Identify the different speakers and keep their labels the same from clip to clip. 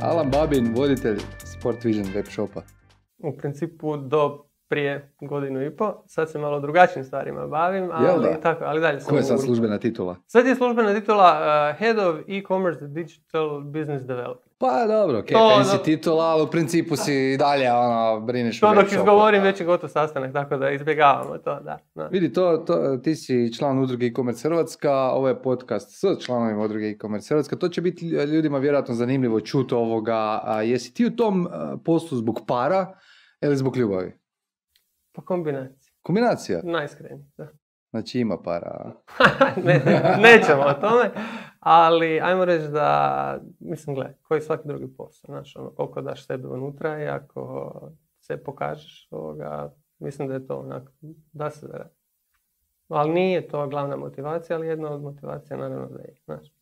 Speaker 1: Alan Babin, voditelj Sport Vision web shopa.
Speaker 2: U principu do prije godinu i po. Sad se malo drugačijim stvarima bavim, ali,
Speaker 1: da?
Speaker 2: tako, ali dalje sam
Speaker 1: Koja je
Speaker 2: u
Speaker 1: sad službena titula?
Speaker 2: Sad je službena titula uh, Head of E-commerce Digital Business Development.
Speaker 1: Pa dobro, ok,
Speaker 2: To,
Speaker 1: fancy titula, ali u principu si i dalje ono, brineš
Speaker 2: To dok izgovorim već je gotov sastanak, tako da izbjegavamo to, da. da.
Speaker 1: Vidi, to, to, ti si član udruge e-commerce Hrvatska, ovo je podcast s članovima udruge e-commerce Hrvatska, to će biti ljudima vjerojatno zanimljivo čuti ovoga. A, jesi ti u tom a, poslu zbog para ili zbog ljubavi?
Speaker 2: Po kombinaciji.
Speaker 1: Kombinacija,
Speaker 2: Najiskrenije, da.
Speaker 1: znači ima para.
Speaker 2: ne, nećemo o tome, ali ajmo reći da, mislim, gledaj, koji svaki drugi posao, znaš, ono, koliko daš sebe unutra i ako se pokažeš, ovoga, mislim da je to onako, da se da. Ali nije to glavna motivacija, ali jedna od motivacija naravno da je, znaš.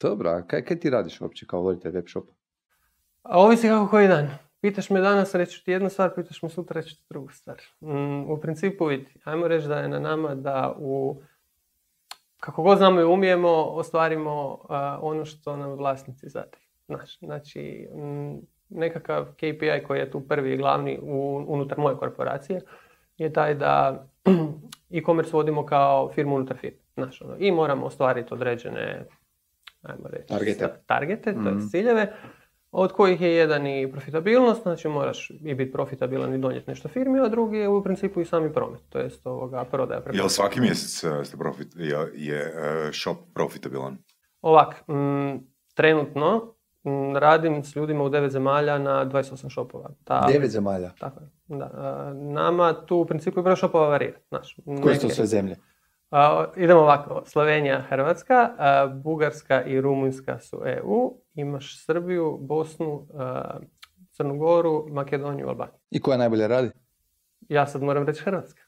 Speaker 1: Dobro, a kaj, kaj ti radiš uopće kao voditelj web shopa?
Speaker 2: Ovisi kako koji dan. Pitaš me danas, reći ti jednu stvar, pitaš me sutra, reći ti drugu stvar. Mm, u principu vidi, ajmo reći da je na nama da u kako god znamo i umijemo, ostvarimo a, ono što nam vlasnici zadaju. Znaš, znači, mm, nekakav KPI koji je tu prvi i glavni u, unutar moje korporacije je taj da e-commerce vodimo kao firmu unutar firme. Znaš, ono, I moramo ostvariti određene ajmo reći,
Speaker 1: Targete.
Speaker 2: sa- targete, to
Speaker 1: Mhm.
Speaker 2: je ciljeve, od kojih je jedan i profitabilnost, znači moraš i biti profitabilan i donijeti nešto firmi, a drugi je u principu i sami promet, to jest ovoga prodaja preko
Speaker 3: Jel svaki mjesec e, ste profit, je, je e, shop profitabilan?
Speaker 2: Ovak, mm, trenutno mm, radim s ljudima u devet zemalja na 28 šopova. Ta,
Speaker 1: Devet zemalja.
Speaker 2: Tako je. Da. a, nama tu u principu i broj šopova varira. Znaš,
Speaker 1: Koje su sve zemlje?
Speaker 2: Idemo ovako, Slovenija, Hrvatska, Bugarska i Rumunjska su EU, imaš Srbiju, Bosnu, Crnu Goru, Makedoniju, Albaniju.
Speaker 1: I koja najbolje radi?
Speaker 2: Ja sad moram reći Hrvatska.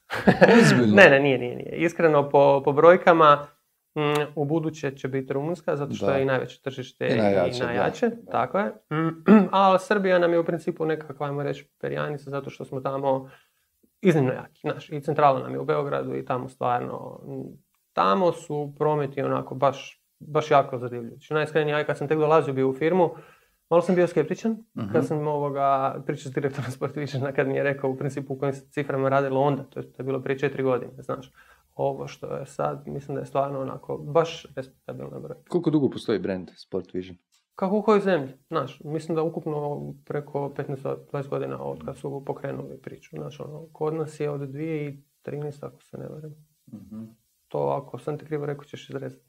Speaker 1: Ozbiljno?
Speaker 2: ne, ne, nije, nije, nije. Iskreno, po, po brojkama, mm, u buduće će biti Rumunjska, zato što
Speaker 1: Da.
Speaker 2: je i najveće tržište
Speaker 1: I
Speaker 2: i
Speaker 1: najjače,
Speaker 2: najjače.
Speaker 1: da.
Speaker 2: Tako je. A Srbija nam je u principu nekakva, ajmo reći, perjanica, zato što smo tamo iznimno jaki. Znaš, I centrala nam je u Beogradu i tamo stvarno, tamo su prometi onako baš, baš jako zadivljujući. Najiskrenije, ja kad sam tek dolazio bio u firmu, malo sam bio skeptičan,
Speaker 1: Mhm.
Speaker 2: kad sam ovoga pričao s direktorom Sportivisiona kad mi je rekao u principu u kojim se ciframa radilo onda, to je, to je bilo prije četiri godine, znaš. Ovo što je sad, mislim da je stvarno onako baš respektabilna broj.
Speaker 1: Koliko dugo postoji brand Sport Vision?
Speaker 2: Kako u kojoj zemlji, znaš, mislim da ukupno preko 15-20 godina od kad su pokrenuli priču, znaš, ono, kod nas je od 2013, ako se ne varam. To ako sam ti krivo rekao ćeš izrezati.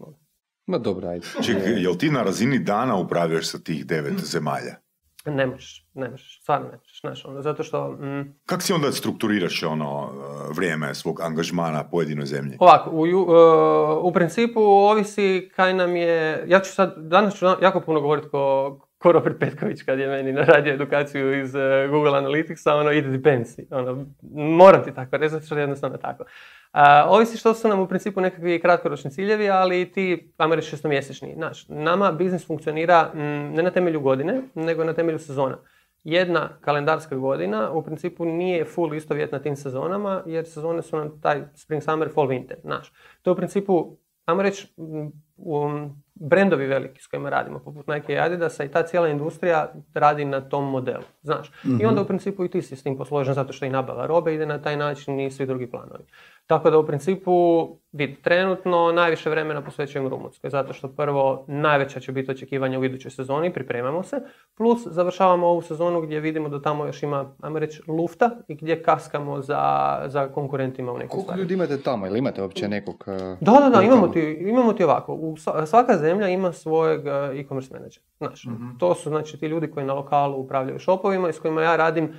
Speaker 1: Ma dobro, ajde.
Speaker 3: Čekaj, jel ti na razini dana upravljaš sa tih devet zemalja?
Speaker 2: Ne možeš, ne možeš, stvarno ne možeš, znaš, ono, zato što... mm,
Speaker 3: Kako si onda strukturiraš ono e, vrijeme svog angažmana pojedinoj zemlji?
Speaker 2: Ovako, u, e, u principu ovisi kaj nam je, ja ću sad, danas ću jako puno govoriti ko, ko Robert Petković kad je meni naradio edukaciju iz e, Google Analyticsa, ono it depends, ono, moram ti tako reći, zato što je jednostavno tako. A, ovisi što su nam u principu nekakvi kratkoročni ciljevi, ali ti, ajmo reći šestomjesečni. Znaš, nama biznis funkcionira mm, ne na temelju godine, nego na temelju sezona. Jedna kalendarska godina u principu nije full istovjetna tim sezonama, jer sezone su nam taj spring, summer, fall, winter. Znaš, to je u principu, ajmo reći, mm, um, brendovi veliki s kojima radimo, poput Nike i Adidasa i ta cijela industrija radi na tom modelu, znaš. I onda u principu i ti si s tim posložen zato što i nabava robe ide na taj način i svi drugi planovi. Tako da u principu, vid, trenutno najviše vremena posvećujem Rumunskoj, zato što prvo najveća će biti očekivanja u idućoj sezoni, pripremamo se, plus završavamo ovu sezonu gdje vidimo da tamo još ima, ajmo reći, lufta i gdje kaskamo za, za konkurentima u nekim
Speaker 1: Koliko
Speaker 2: stvarima.
Speaker 1: ljudi imate tamo? Ili imate uopće nekog... uh,
Speaker 2: Da, da, da, imamo ti, imamo ti ovako. U sva- svaka zemlja ima svojeg e, e-commerce menadžera. Znaš, to su znači ti ljudi koji na lokalu upravljaju shopovima i s kojima ja radim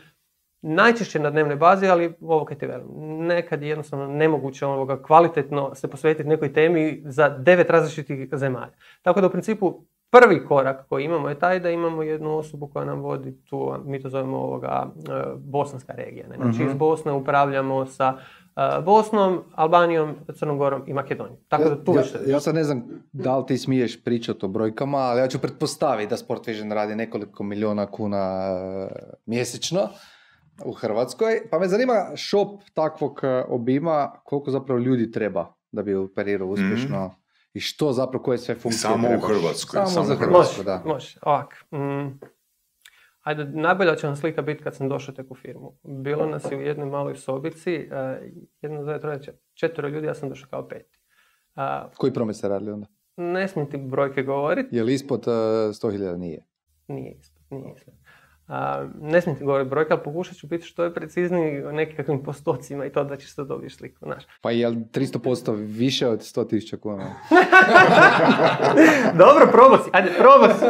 Speaker 2: najčešće na dnevnoj bazi, ali ovo kaj ti velim, nekad je jednostavno nemoguće ovoga kvalitetno se posvetiti nekoj temi za devet različitih zemalja. Tako da u principu prvi korak koji imamo je taj da imamo jednu osobu koja nam vodi tu, mi to zovemo ovoga, e, bosanska regija. Ne? Znači iz Bosne upravljamo sa e, Bosnom, Albanijom, Crnom Gorom i Makedonijom. Tako da tu
Speaker 1: ja,
Speaker 2: već-
Speaker 1: ja sad ne znam da li ti smiješ pričati o brojkama, ali ja ću pretpostaviti da Sport Vision radi nekoliko miliona kuna uh, mjesečno. U Hrvatskoj. Pa me zanima shop takvog e, obima, koliko zapravo ljudi treba da bi operirao uspješno i što zapravo, koje sve funkcije
Speaker 3: Samo u
Speaker 1: trebaš?
Speaker 3: Hrvatskoj,
Speaker 1: Samo,
Speaker 3: samo
Speaker 1: za
Speaker 3: u
Speaker 1: Hrvatsku, da.
Speaker 2: može. Ovak. mm, Ajde, najbolja će vam slika biti kad sam došao tek u firmu. Bilo nas je u jednoj maloj sobici, uh, jedno, dvoje, troje, čet- četvero ljudi, ja sam došao kao peti. A,
Speaker 1: Koji promet ste radili onda?
Speaker 2: ne smijem ti brojke govoriti,
Speaker 1: Je li ispod uh, 100.000? Nije.
Speaker 2: nije ispod, nije ispod. A, ne smijem ti govoriti brojke, ali pokušat ću biti što je precizniji u nekakvim postocima i to da ćeš da dobiješ sliku, znaš.
Speaker 1: Pa je li 300% više od 100.000 kuna?
Speaker 2: Dobro, probao si, ajde, probao si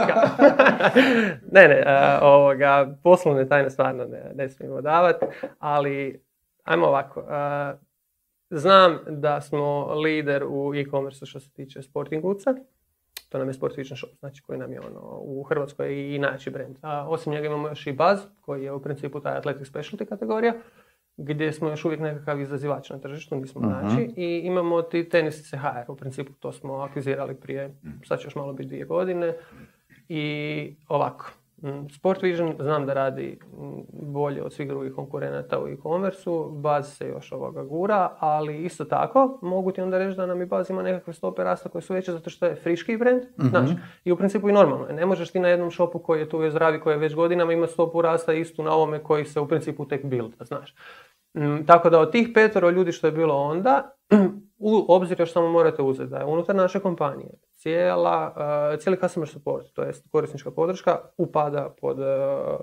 Speaker 2: ne, ne, a, ovoga, poslovne tajne stvarno ne, ne smijemo davati, ali ajmo ovako. a, znam da smo lider u e-commerce što se tiče sporting goodsa. To nam je Sport Vision Shop, znači koji nam je ono, u Hrvatskoj i najjači brand. A, osim njega imamo još i Buzz, koji je u principu taj athletic specialty kategorija, gdje smo još uvijek nekakav izazivač na tržištu, nismo
Speaker 1: Mhm.
Speaker 2: znači. I imamo ti tenisice HR, u principu to smo akvizirali prije, sad će još malo biti dvije godine. I ovako, Sport Vision znam da radi mm, bolje od svih drugih konkurenata u e-commerce-u, Baz se još ovoga gura, ali isto tako mogu ti onda reći da nam i Baz ima nekakve stope rasta koje su veće zato što je friški brand, znaš, i u principu i normalno. Ne možeš ti na jednom shopu koji je tu je zdravi, koji je već godinama ima stopu rasta istu na ovome koji se u principu tek builda, znaš. Mm, tako da od tih petero ljudi što je bilo onda, u obzir još samo morate uzeti da je unutar naše kompanije cijela, uh, cijeli customer support, to jest korisnička podrška, upada pod, uh,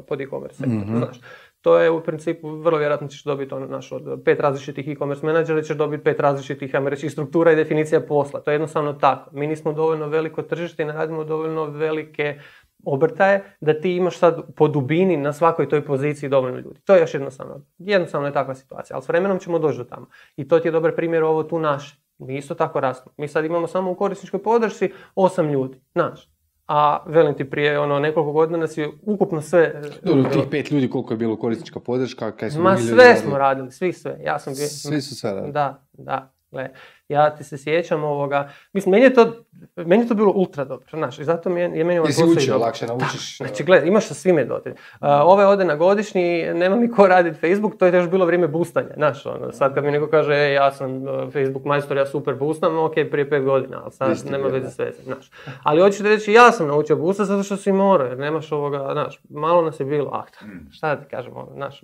Speaker 2: pod e-commerce sektor, znaš. To je u principu, vrlo vjerojatno ćeš dobiti ono, naš, od pet različitih e-commerce menadžera ćeš dobiti pet različitih, ajmo reći, struktura i definicija posla. To je jednostavno tako. Mi nismo dovoljno veliko tržište i ne radimo dovoljno velike obrtaje da ti imaš sad po dubini na svakoj toj poziciji dovoljno ljudi. To je još jednostavno. Jednostavno je takva situacija, ali s vremenom ćemo doći do tamo. I to ti je dobar primjer ovo tu naše. Mi isto tako rastemo. Mi sad imamo samo u korisničkoj podršci osam ljudi, znaš. A velim ti prije ono nekoliko godina nas je ukupno sve...
Speaker 1: Dobro, tih pet ljudi koliko je bilo korisnička podrška, kaj su
Speaker 2: Ma sve
Speaker 1: radili?
Speaker 2: smo radili, svi sve. Ja sam bio-
Speaker 1: Svi su sve radili.
Speaker 2: Da, da. Gle, ja ti se sjećam ovoga, mislim, meni je to, meni je to bilo ultra dobro, znaš, i zato mi je, je meni ovaj posao
Speaker 1: učio, lakše naučiš.
Speaker 2: Da, znači, gledaj, imaš sa svime dotir. Uh, ove ode na godišnji, nema mi ko raditi Facebook, to je još bilo vrijeme boostanja, znaš, ono, sad kad mi neko kaže, e, ja sam uh, Facebook majstor, ja super boostam, ok, prije pet godina, ali sad
Speaker 1: Isti
Speaker 2: nema veze
Speaker 1: da.
Speaker 2: s veze, znaš. Ali hoću ti reći, ja sam naučio boostat zato što si morao, jer nemaš ovoga, znaš, malo nas je bilo, ah, šta da ti kažem, ono, znaš,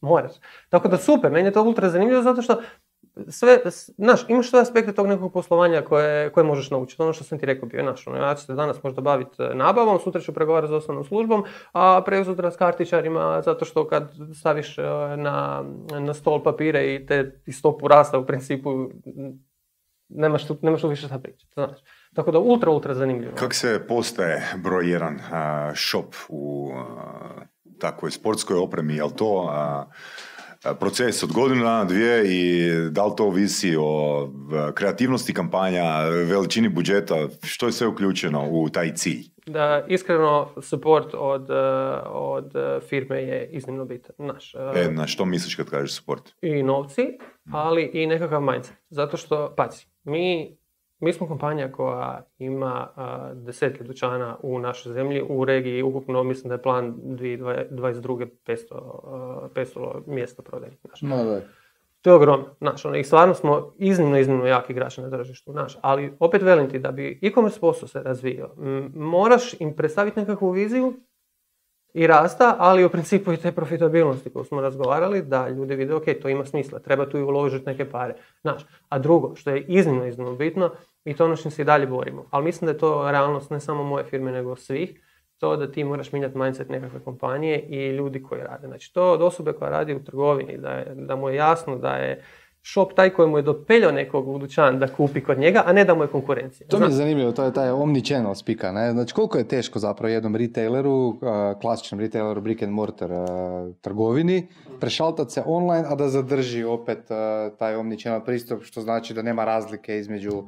Speaker 2: moraš. Tako da super, meni je to ultra zanimljivo zato što sve, znaš, imaš sve aspekte tog nekog poslovanja koje, koje možeš naučiti. Ono što sam ti rekao bio, znaš, ono, ja ću se danas možda baviti e, nabavom, sutra ću pregovarati s osnovnom službom, a prekosutra s kartičarima, zato što kad staviš e, na, na stol papire i te i stopu rasta u principu nemaš tu, nemaš tu više šta pričati, znaš. Tako da ultra, ultra zanimljivo.
Speaker 3: Kako se postaje broj jedan shop u takvoj sportskoj opremi? Je li to a, proces od godinu dana, dvije i da li to ovisi o kreativnosti kampanja, veličini budžeta, što je sve uključeno u taj cilj?
Speaker 2: Da, iskreno, support od, od firme je iznimno bitan, znaš. e,
Speaker 3: E, na što misliš kad kažeš sport?
Speaker 2: i novci, ali i nekakav mindset. Zato što, pazi, mi, mi smo kompanija koja ima desetke dućana u našoj zemlji, u regiji ukupno mislim da je plan 2022. 500, a, 500 mjesta.
Speaker 1: No, da.
Speaker 2: To je ogromno, znaš, ono, i stvarno smo iznimno, iznimno jaki igrači na tržištu, znaš, ali opet velim ti da bi e-commerce posao se razvijao, m, moraš im predstaviti nekakvu viziju i rasta, ali u principu i te profitabilnosti koju smo razgovarali, da ljudi vide, ok, to ima smisla, treba tu i uložiti neke pare, znaš. A drugo, što je iznimno, iznimno bitno, i to ono što se i dalje borimo, ali mislim da je to realnost ne samo moje firme, nego svih, to da ti moraš mijenjati mindset nekakve kompanije i ljudi koji rade. Znači to od osobe koja radi u trgovini, da, je, da mu je jasno da je shop taj koji mu je dopeljao nekog u dućan da kupi kod njega, a ne da mu je konkurencija.
Speaker 1: To mi je zanimljivo, to je taj omni-channel spika, ne? Znači koliko je teško zapravo jednom retaileru, klasičnom retaileru, brick and mortar trgovini, prešaltat se online, a da zadrži opet taj omni-channel pristup, što znači da nema razlike između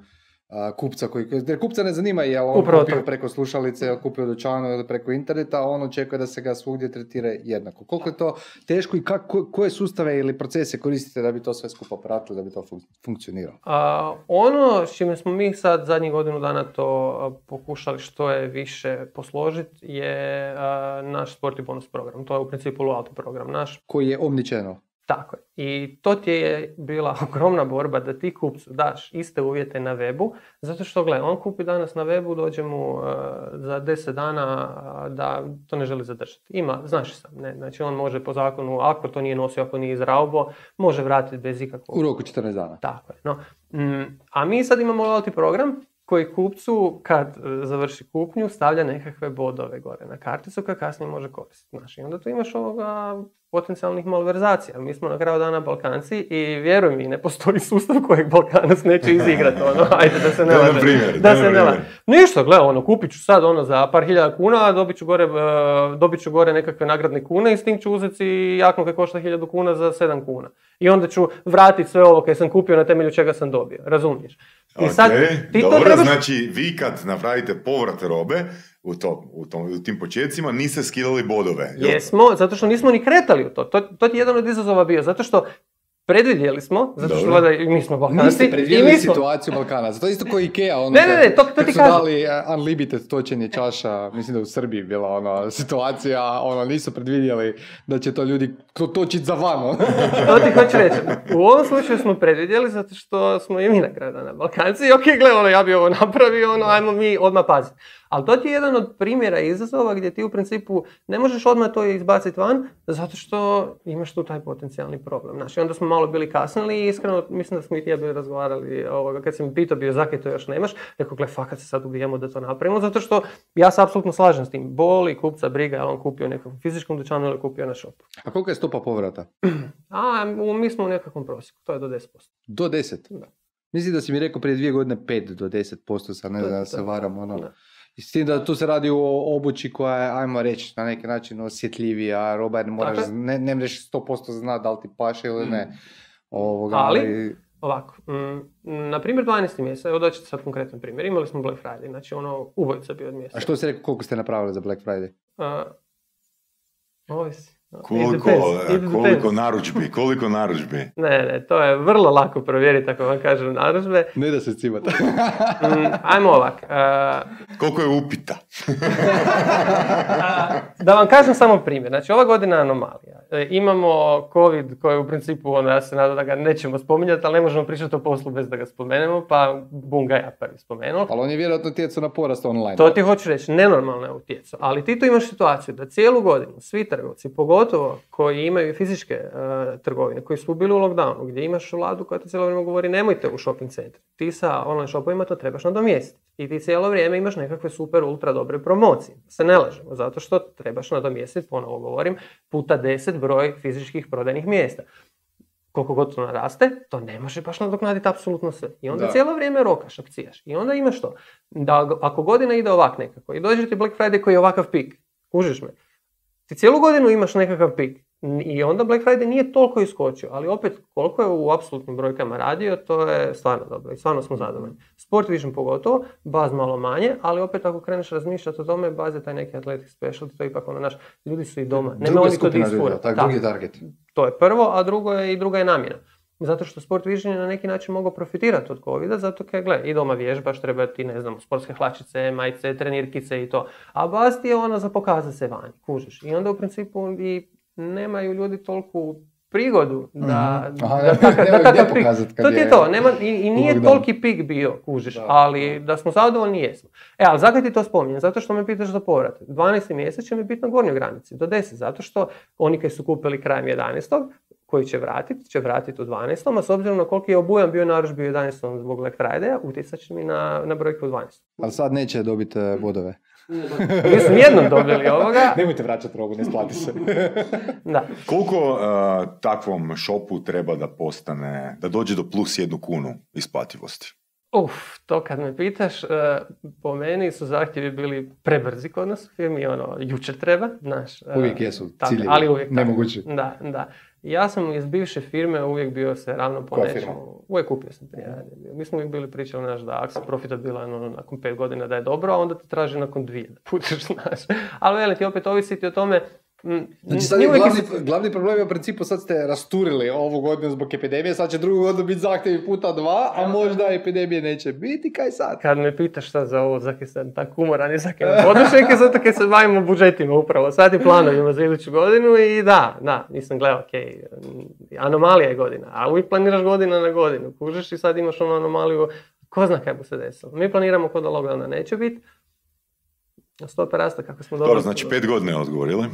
Speaker 1: kupca koji, jer kupca ne zanima je li on
Speaker 2: Upravo
Speaker 1: kupio
Speaker 2: to.
Speaker 1: preko slušalice, je li kupio dućanu ili preko interneta, on očekuje da se ga svugdje tretira jednako. Koliko je to teško i kako, koje sustave ili procese koristite da bi to sve skupa pratili, da bi to fun- funkcioniralo?
Speaker 2: A, ono s čime smo mi sad zadnjih godinu dana to pokušali što je više posložiti je a, naš sport i bonus program. To je u principu loyalty program naš.
Speaker 1: Koji je omnichannel?
Speaker 2: Tako je. I to ti je bila ogromna borba da ti kupcu daš iste uvjete na webu, zato što, gle, on kupi danas na webu, dođe mu a, za 10 dana da to ne želi zadržati. Ima, znaš sam, ne, znači on može po zakonu, ako to nije nosio, ako nije izraubo, može vratiti bez ikakvog
Speaker 1: U roku 14 dana.
Speaker 2: tako je. No, mm, a mi sad imamo loyalty program koji kupcu kad e, završi kupnju stavlja nekakve bodove gore na karticu koje kasnije može koristiti. Znaš, I onda tu imaš ovoga potencijalnih malverzacija. Mi smo na kraju dana Balkanci i vjeruj mi, ne postoji sustav kojeg Balkanac neće izigrati. Ono, ajde da se ne
Speaker 3: nam
Speaker 2: laže.
Speaker 3: primjer,
Speaker 2: Da se ne laže. Ništa, gle, ono, kupit ću sad ono za par hiljada kuna, a dobit ću gore, e, dobit ću gore nekakve nagradne kune i s tim ću uzeti si jaknu koja košta hiljadu kuna za sedam kuna. I onda ću vratiti sve ovo kaj sam kupio na temelju čega sam dobio, razumiješ? I sad,
Speaker 3: Ok,
Speaker 2: ti
Speaker 3: dobro,
Speaker 2: to trebaš...
Speaker 3: znači vi kad napravite povrat robe u, to, u, tom, u tim početcima niste skidali bodove.
Speaker 2: Jesmo, zato što nismo ni kretali u to. To, to je jedan od izazova bio, zato što predvidjeli smo, zato što
Speaker 3: Dobro.
Speaker 2: valjda i mi smo Balkanci.
Speaker 1: Niste
Speaker 2: i
Speaker 1: predvidjeli
Speaker 2: mi smo-
Speaker 1: situaciju Balkana. Zato isto kao Ikea, ono
Speaker 2: Ne, ne, ne, to- to ti
Speaker 1: su
Speaker 2: kažem.
Speaker 1: dali eh, unlimited točenje čaša, mislim da je u Srbiji bila ona situacija, ono nisu predvidjeli da će to ljudi to točiti za van. ono.
Speaker 2: To ti hoću reći. U ovom slučaju smo predvidjeli zato što smo i mi na Balkanci i ok, gle, ono, ja bi ovo napravio, ono, ajmo mi odmah paziti. Ali to ti je jedan od primjera izazova gdje ti u principu ne možeš odmah to izbaciti van zato što imaš tu taj potencijalni problem. Znači, onda smo malo bili kasnili i iskreno mislim da smo i ti ja bili razgovarali ovoga, kad sam mi pitao bio zakaj to još nemaš, rekao, gle, fakat se sad ubijemo da to napravimo, zato što ja se apsolutno slažem s tim. Boli kupca briga, je on kupio nekom fizičkom dućanu ili kupio na shopu.
Speaker 1: A koliko je stopa povrata?
Speaker 2: A, mi smo u nekakvom prosjeku, to je do 10%.
Speaker 1: Do 10?
Speaker 2: Da.
Speaker 1: Mislim da si mi rekao prije dvije godine 5 do 10%, sad ne znam da se varam. Ono.
Speaker 2: da.
Speaker 1: I S tim da tu se radi o obući koja je, ajmo reći, na neki način osjetljivija, roba jer moraš,
Speaker 2: Tako je.
Speaker 1: ne, ne možeš 100% znati da li ti paše ili ne. Ovoga,
Speaker 2: Ali- Ovako, mm, na primjer 12. mjesec, evo doći sad konkretan primjer, imali smo Black Friday, znači ono ubojica bio od mjeseca.
Speaker 1: A što si rekao, koliko ste napravili za Black Friday?
Speaker 2: A, ovisi.
Speaker 3: Koliko,
Speaker 2: it
Speaker 3: koliko narudžbi, koliko narudžbi.
Speaker 2: Ne, ne, to je vrlo lako provjeriti ako vam kažem narudžbe.
Speaker 1: Ne da se cimata.
Speaker 2: Mm, ajmo ovak, a,
Speaker 3: Koliko je upita?
Speaker 2: a, da vam kažem samo primjer, znači ova godina je anomalija. E, imamo COVID koji u principu, ono, ja se nadam da ga nećemo spominjati, ali ne možemo pričati o poslu bez da ga spomenemo, pa bum ga ja prvi spomenuo.
Speaker 1: Ali on je vjerojatno tjecao na porast online.
Speaker 2: To ti hoću reći, nenormalno je utjecao. Ali ti tu imaš situaciju da cijelu godinu svi trgovci, pogotovo koji imaju fizičke e, trgovine, koji su bili u lockdownu, gdje imaš vladu koja ti cijelo vrijeme govori nemojte u shopping centre. Ti sa online shopovima to trebaš nadomjestiti. I ti cijelo vrijeme imaš nekakve super, ultra dobre promocije. Se ne lažemo, zato što trebaš nadomjestiti, ponovo govorim, puta 10 broj fizičkih prodajnih mjesta koliko god to naraste, to ne može baš nadoknaditi apsolutno sve. I onda
Speaker 1: Da.
Speaker 2: cijelo vrijeme rokaš, akcijaš. I onda imaš to. Da ako godina ide ovak nekako i dođe ti Black Friday koji je ovakav pik, kužiš me, ti cijelu godinu imaš nekakav pik. I onda Black Friday nije toliko iskočio, ali opet koliko je u apsolutnim brojkama radio, to je stvarno dobro i stvarno smo zadovoljni. Sport Vision pogotovo, baz malo manje, ali opet ako kreneš razmišljati o tome, baz je taj neki athletic specialty, to je ipak ono naš, ljudi su i doma, nema oni to da
Speaker 1: tak, drugi target.
Speaker 2: To je prvo, a drugo je i druga je namjena. Zato što Sport Vision je na neki način mogao profitirati od covida, zato kaj, gle, i doma vježbaš, treba ti, ne znam, sportske hlačice, majice, trenirkice i to. A baz ti je ono za pokazati se vani, kužiš. I onda u principu i nemaju ljudi toliku prigodu da,
Speaker 1: Mhm. Aha,
Speaker 2: da, da
Speaker 1: gdje
Speaker 2: takav pik-
Speaker 1: pokazat kad
Speaker 2: To ti je to, nema, i, i nije
Speaker 1: lockdown.
Speaker 2: toliki pik bio, kužiš,
Speaker 1: Da.
Speaker 2: ali da smo zadovoljni jesmo. E, ali zakaj ti to spominjem? Zato što me pitaš za povrat. 12. mjesec će mi biti na gornjoj granici, do 10, zato što oni koji su kupili krajem 11 koji će vratiti, će vratiti u 12. a s obzirom na koliki je obujam bio narudžbi u 11. zbog Black Friday-a, utjecat će mi na, na brojku u 12.
Speaker 1: Ali sad neće dobiti eh, bodove.
Speaker 2: Nisu nijednom dobili ovoga.
Speaker 1: Nemojte vraćati robu, ne isplati se.
Speaker 2: Da.
Speaker 3: Koliko uh, takvom šopu treba da postane, da dođe do plus jednu kunu isplativosti?
Speaker 2: Uf, to kad me pitaš, e, po meni su zahtjevi bili prebrzi kod nas u firmi, ono, jučer treba, znaš. e,
Speaker 1: Uvijek jesu ciljevi,
Speaker 2: ali uvijek
Speaker 1: nemogući.
Speaker 2: Da, da. Ja sam iz bivše firme uvijek bio se ravno po nečemu. Uvijek kupio sam prije. Mi smo uvijek bili pričali, znaš, da ako se profitabilan ono, nakon pet godina da je dobro, a onda te traži nakon dvije da putiš, znaš. Ali velim ti opet ovisiti o tome,
Speaker 1: Znači sad je
Speaker 2: uvijek
Speaker 1: glavni, glavni problem je u principu sad ste rasturili ovu godinu zbog epidemije, sad će drugu godinu biti zahtjevi puta dva, a možda epidemije neće biti, kaj sad?
Speaker 2: Kad me pitaš šta za ovo, zaki sam tako umoran i zaki podušek, zato kad se bavimo budžetima upravo, sad i planovima za iduću godinu i da, da, nisam gledao, ok, anomalija je godina, a uvijek planiraš godina na godinu, kužiš i sad imaš onu anomaliju, ko zna kaj bu se desilo. Mi planiramo kod da lockdowna neće biti, stope rasta kako smo dobro...
Speaker 3: Dobro, znači pet godina je odgovor, ili?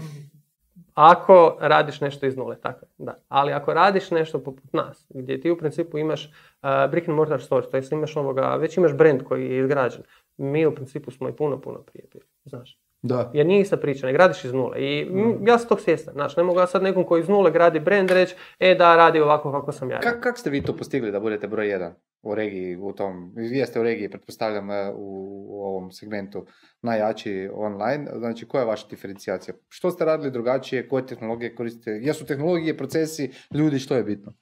Speaker 2: Ako radiš nešto iz nule, tako da. Ali ako radiš nešto poput nas, gdje ti u principu imaš uh, brick and mortar store, to jest imaš ovoga, već imaš brand koji je izgrađen, mi u principu smo i puno, puno prije bili, znaš.
Speaker 1: Da.
Speaker 2: Jer nije ista priča, ne gradiš iz nule. I mm, ja sam tog svjestan, znaš, ne mogu ja sad nekom koji iz nule gradi brand reći, e da, radi ovako kako sam ja.
Speaker 1: Kak, kak ste vi to postigli da budete broj jedan u regiji, u tom, vi jeste u regiji, pretpostavljam, e, u, u ovom segmentu najjači online, znači koja je vaša diferencijacija? Što ste radili drugačije, koje tehnologije koristite, jesu tehnologije, procesi, ljudi, što je bitno?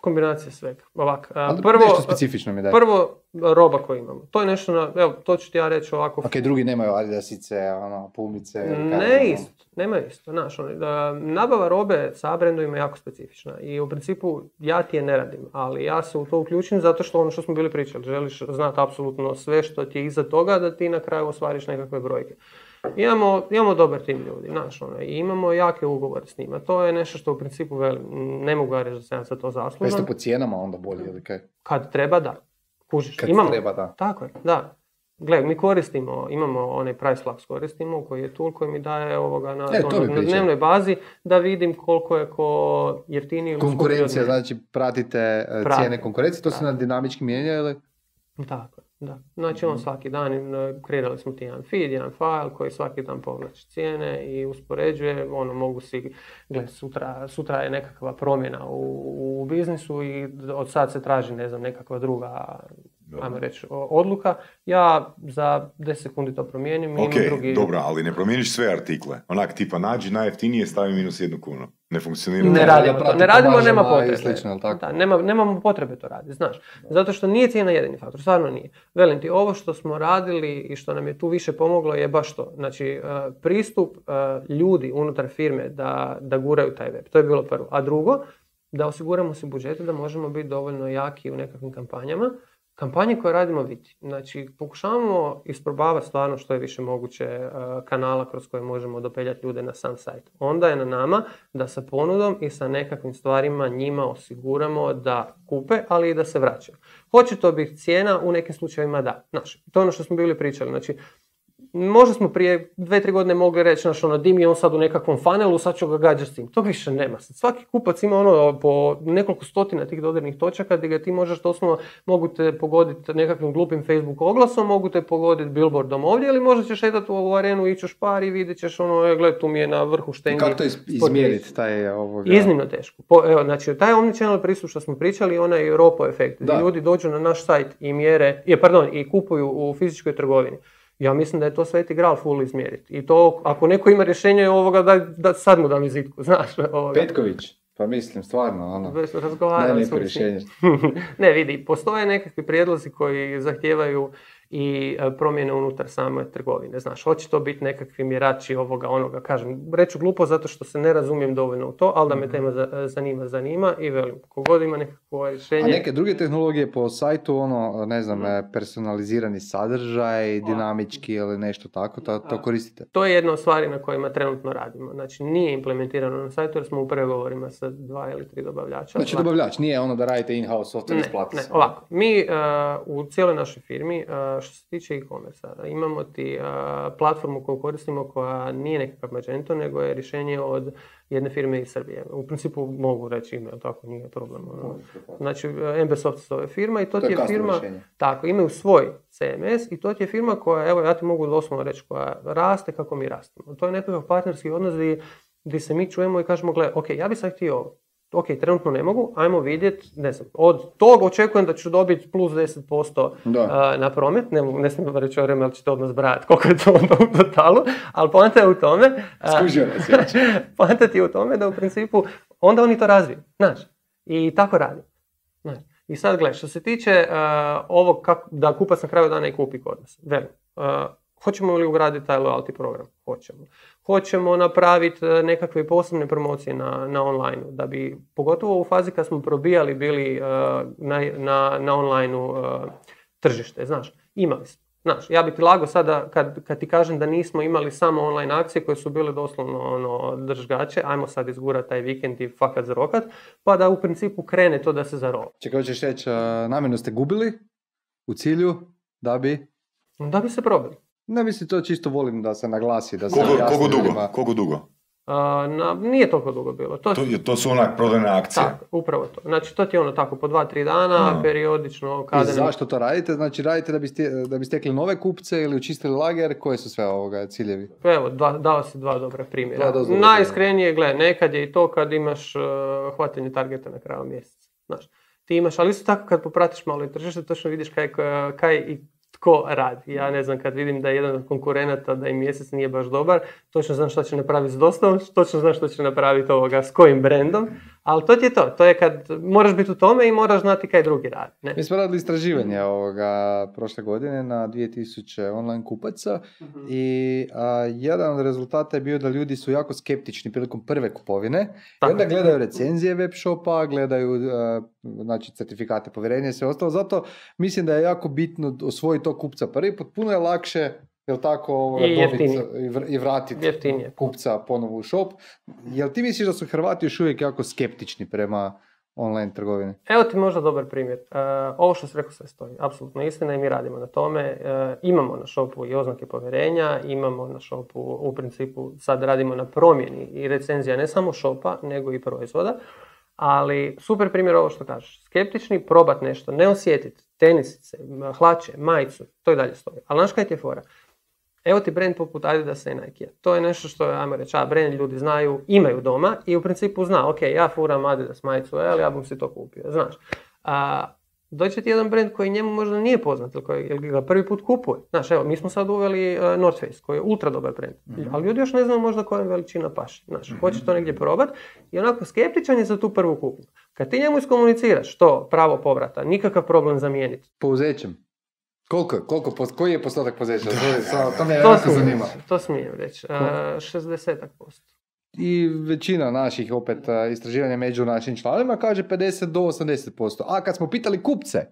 Speaker 2: Kombinacija svega. Ovak, a, prvo,
Speaker 1: nešto specifično mi daj.
Speaker 2: prvo, roba koju imamo. To je nešto, na, evo, to ću ti ja reći ovako.
Speaker 1: Ok, drugi nemaju adidasice, ono, pumice.
Speaker 2: Ne isto, nema isto, znaš, ono, da, nabava robe sa brendovima je jako specifična i u principu ja ti je ne radim, ali ja se u to uključim zato što ono što smo bili pričali, želiš znati apsolutno sve što ti je iza toga da ti na kraju ostvariš nekakve brojke. Imamo, imamo dobar tim ljudi, znaš, ono, i imamo jake ugovore s njima, to je nešto što u principu velim, ne mogu ja reći da sam ja za to zaslužan.
Speaker 1: Jeste po cijenama onda bolje ili kaj?
Speaker 2: Kad treba, da. Kužiš,
Speaker 1: Kad
Speaker 2: imamo.
Speaker 1: treba, da.
Speaker 2: Tako je, da. Gle, mi koristimo, imamo onaj price flux koristimo, koji je tool koji mi daje ovoga na,
Speaker 1: E, to
Speaker 2: ono, na dnevnoj bazi da vidim koliko je ko jeftiniji
Speaker 1: Konkurencija, znači pratite e,
Speaker 2: Pratim.
Speaker 1: cijene konkurencije, to se na dinamički mijenja ili?
Speaker 2: Tako, je, da. Znači
Speaker 1: Mhm.
Speaker 2: on svaki dan, e, kreirali smo ti jedan feed, jedan file koji svaki dan povlači cijene i uspoređuje, ono mogu si, gle, sutra, sutra je nekakva promjena u, u biznisu i od sad se traži, ne znam, nekakva druga, ajmo reći, odluka. Ja za 10 sekundi to promijenim i
Speaker 3: Ok,
Speaker 2: imam drugi...
Speaker 3: dobro, ali ne promijeniš sve artikle. Onak, tipa nađi najjeftinije, stavi minus jednu kunu. Ne funkcionira.
Speaker 2: Ne radimo to, ne radimo, nema potrebe.
Speaker 1: slično, tako?
Speaker 2: Da, nema, nemamo potrebe to raditi, znaš. Zato što nije cijena jedini faktor, stvarno nije. Velim ti, ovo što smo radili i što nam je tu više pomoglo je baš to. Znači, e, pristup e, ljudi unutar firme da, da guraju taj web. To je bilo prvo. A drugo, da osiguramo si budžete da možemo biti dovoljno jaki u nekakvim kampanjama. Kampanje koje radimo vidi. Znači, pokušavamo isprobavati stvarno što je više moguće e, kanala kroz koje možemo dopeljati ljude na sam sajt. Onda je na nama da sa ponudom i sa nekakvim stvarima njima osiguramo da kupe, ali i da se vraćaju. Hoće to biti cijena, u nekim slučajevima da. Znaš, to je ono što smo bili pričali. Znači, Možda smo prije dve, tri godine mogli reći, znaš, ono, dim je on sad u nekakvom funnelu, sad ću ga gađati s tim. To više nema. Sad svaki kupac ima ono po nekoliko stotina tih dodirnih točaka gdje ga ti možeš doslovno, mogu te pogoditi nekakvim glupim Facebook oglasom, mogu te pogoditi billboardom ovdje ili možda ćeš šetati u ovu arenu, ići u špar i vidjet ćeš ono, e, gle, tu mi je na vrhu štengi.
Speaker 1: Kako to izmjeriti, taj ovoga...
Speaker 2: Iznimno teško. Po, evo, znači, taj omnichannel pristup što smo pričali, onaj ropo efekt,
Speaker 1: Da.
Speaker 2: ljudi dođu na naš sajt i mjere, je, pardon, i kupuju u fizičkoj trgovini. Ja mislim da je to sveti gral full izmjeriti. I to, ako neko ima rješenje ovoga, da, da sad mu dam vizitku, znaš. Ovoga.
Speaker 1: Petković, pa mislim, stvarno, ono,
Speaker 2: Već
Speaker 1: daj
Speaker 2: razgovarali
Speaker 1: rješenje.
Speaker 2: ne, vidi, postoje nekakvi prijedlozi koji zahtijevaju i e, promjene unutar same trgovine. Znaš, hoće to biti nekakvi mjerači ovoga, onoga, kažem, reću glupo zato što se ne razumijem dovoljno u to, ali da me tema za- zanima, zanima i velim, kogod ima nekakvo
Speaker 1: A
Speaker 2: rješenje,
Speaker 1: neke druge tehnologije po sajtu, ono, ne znam,
Speaker 2: Mhm.
Speaker 1: e, personalizirani sadržaj, dinamički ili nešto tako, to, to koristite?
Speaker 2: to je jedna od stvari na kojima trenutno radimo. Znači, nije implementirano na sajtu jer smo u pregovorima sa dva ili tri dobavljača.
Speaker 1: Znači
Speaker 2: Dva-
Speaker 1: dobavljač, nije ono da radite in-house software,
Speaker 2: Ne, ovako. Mi uh, u cijeloj našoj firmi, uh, što se tiče e-commerce, imamo ti platformu koju koristimo koja nije nekakav Magento, nego je rješenje od jedne firme iz Srbije. U principu mogu reći ime, tako nije problem. ono. Znači, Embesoft se zove firma i to,
Speaker 1: To
Speaker 2: ti je firma...
Speaker 1: rješenje.
Speaker 2: Tako, imaju svoj CMS i to ti je firma koja, evo ja ti mogu doslovno reći, koja raste kako mi rastemo. To je nekakav partnerski odnos gdje, gdje se mi čujemo i kažemo, gle, ok, ja bi sad htio ovo. Ok, trenutno ne mogu, ajmo vidjeti, ne znam, od tog očekujem da ću dobiti plus 10%
Speaker 1: Da.
Speaker 2: a, na promet, ne, ne smijem reći vreme, ali ćete odmah zbrajati koliko je to onda u totalu, ali poanta je u tome...
Speaker 1: nas.
Speaker 2: Poanta ti je u tome da u principu onda oni to razviju, znaš. I tako radi. Znaš. I sad gledaj, što se tiče uh, ovog kako, da kupac na kraju dana i kupi kod nas. Velim, uh, hoćemo li ugraditi taj loyalty program? Hoćemo. Hoćemo napraviti uh, nekakve posebne promocije na, na online da bi, pogotovo u fazi kad smo probijali bili uh, na, na, na online tržište, znaš, imali smo. Znaš, ja bi ti lago sada kad, kad ti kažem da nismo imali samo online akcije koje su bile doslovno ono, držgače, ajmo sad izgurati taj vikend i fakat zarokat, pa da u principu krene to da se zarola.
Speaker 1: Čekaj, hoćeš reći, namjerno ste gubili u cilju da bi...
Speaker 2: Da bi se probili.
Speaker 1: Ne mislim, to čisto volim da se naglasi. Da se
Speaker 3: koliko, koliko dugo? Koliko dugo?
Speaker 2: na, nije toliko dugo bilo.
Speaker 3: To, to, to su onak prodajne akcije.
Speaker 2: Tako, upravo to. Znači to ti je ono tako po dva, tri dana, periodično.
Speaker 1: Kada I zašto to radite? Znači radite da bi, da bi stekli nove kupce ili učistili lager? Koje su sve ovoga ciljevi?
Speaker 2: Pa evo, dva, dao si dva dobra primjera. Dva Najiskrenije, gle, nekad je i to kad imaš uh, hvatanje targeta na kraju mjeseca. Znaš, ti imaš, ali isto tako kad popratiš malo i tržište, točno vidiš kaj, kaj i tko radi. Ja ne znam, kad vidim da je jedan od konkurenata da im mjesec nije baš dobar, točno znam što će napraviti s dostavom, točno znam što će napraviti ovoga s kojim brendom, ali to ti je to. To je kad moraš biti u tome i moraš znati kaj drugi radi. Ne?
Speaker 1: Mi smo radili istraživanje ovoga prošle godine na 2000 online kupaca mhm. i jedan od rezultata je bio da ljudi su jako skeptični prilikom prve kupovine i onda gledaju recenzije web shopa, gledaju znači, certifikate povjerenja i sve ostalo. Zato mislim da je jako bitno osvojiti tog kupca prvi put. Puno je lakše jel tako
Speaker 2: I,
Speaker 1: i vratiti kupca ponovo u shop. Jel ti misliš da su Hrvati još uvijek jako skeptični prema online trgovini?
Speaker 2: Evo ti možda dobar primjer. Uh, ovo što si rekao sve stoji. Apsolutno istina i mi radimo na tome. Uh, imamo na shopu i oznake povjerenja, imamo na shopu u principu sad radimo na promjeni i recenzija ne samo shopa nego i proizvoda. Ali super primjer ovo što kažeš. Skeptični, probat nešto, ne osjetiti tenisice, hlače, majicu, to i dalje stoji. Ali znaš kaj ti je fora? Evo ti brand poput Adidasa i Nike. To je nešto što, ajmo reći, a brand ljudi znaju, imaju doma i u principu zna, ok, ja furam Adidas majicu, ali ja bom si to kupio, znaš. A, doći ti jedan brand koji njemu možda nije poznat ili koji ga prvi put kupuje. Znaš, evo, mi smo sad uveli uh, North Face koji je ultra dobar brand, mm ali ljudi još ne znaju možda koja veličina paše. Znaš, mm hoće to negdje probat i onako skeptičan je za tu prvu kupu. Kad ti njemu iskomuniciraš to pravo povrata, nikakav problem zamijeniti.
Speaker 1: Pouzećem. Koliko, koliko, koji je postotak pozeća? To me to smijem, zanima.
Speaker 2: To smijem reći. Uh, 60%.
Speaker 1: I većina naših opet istraživanja među našim članima kaže 50 do 80%. A kad smo pitali kupce,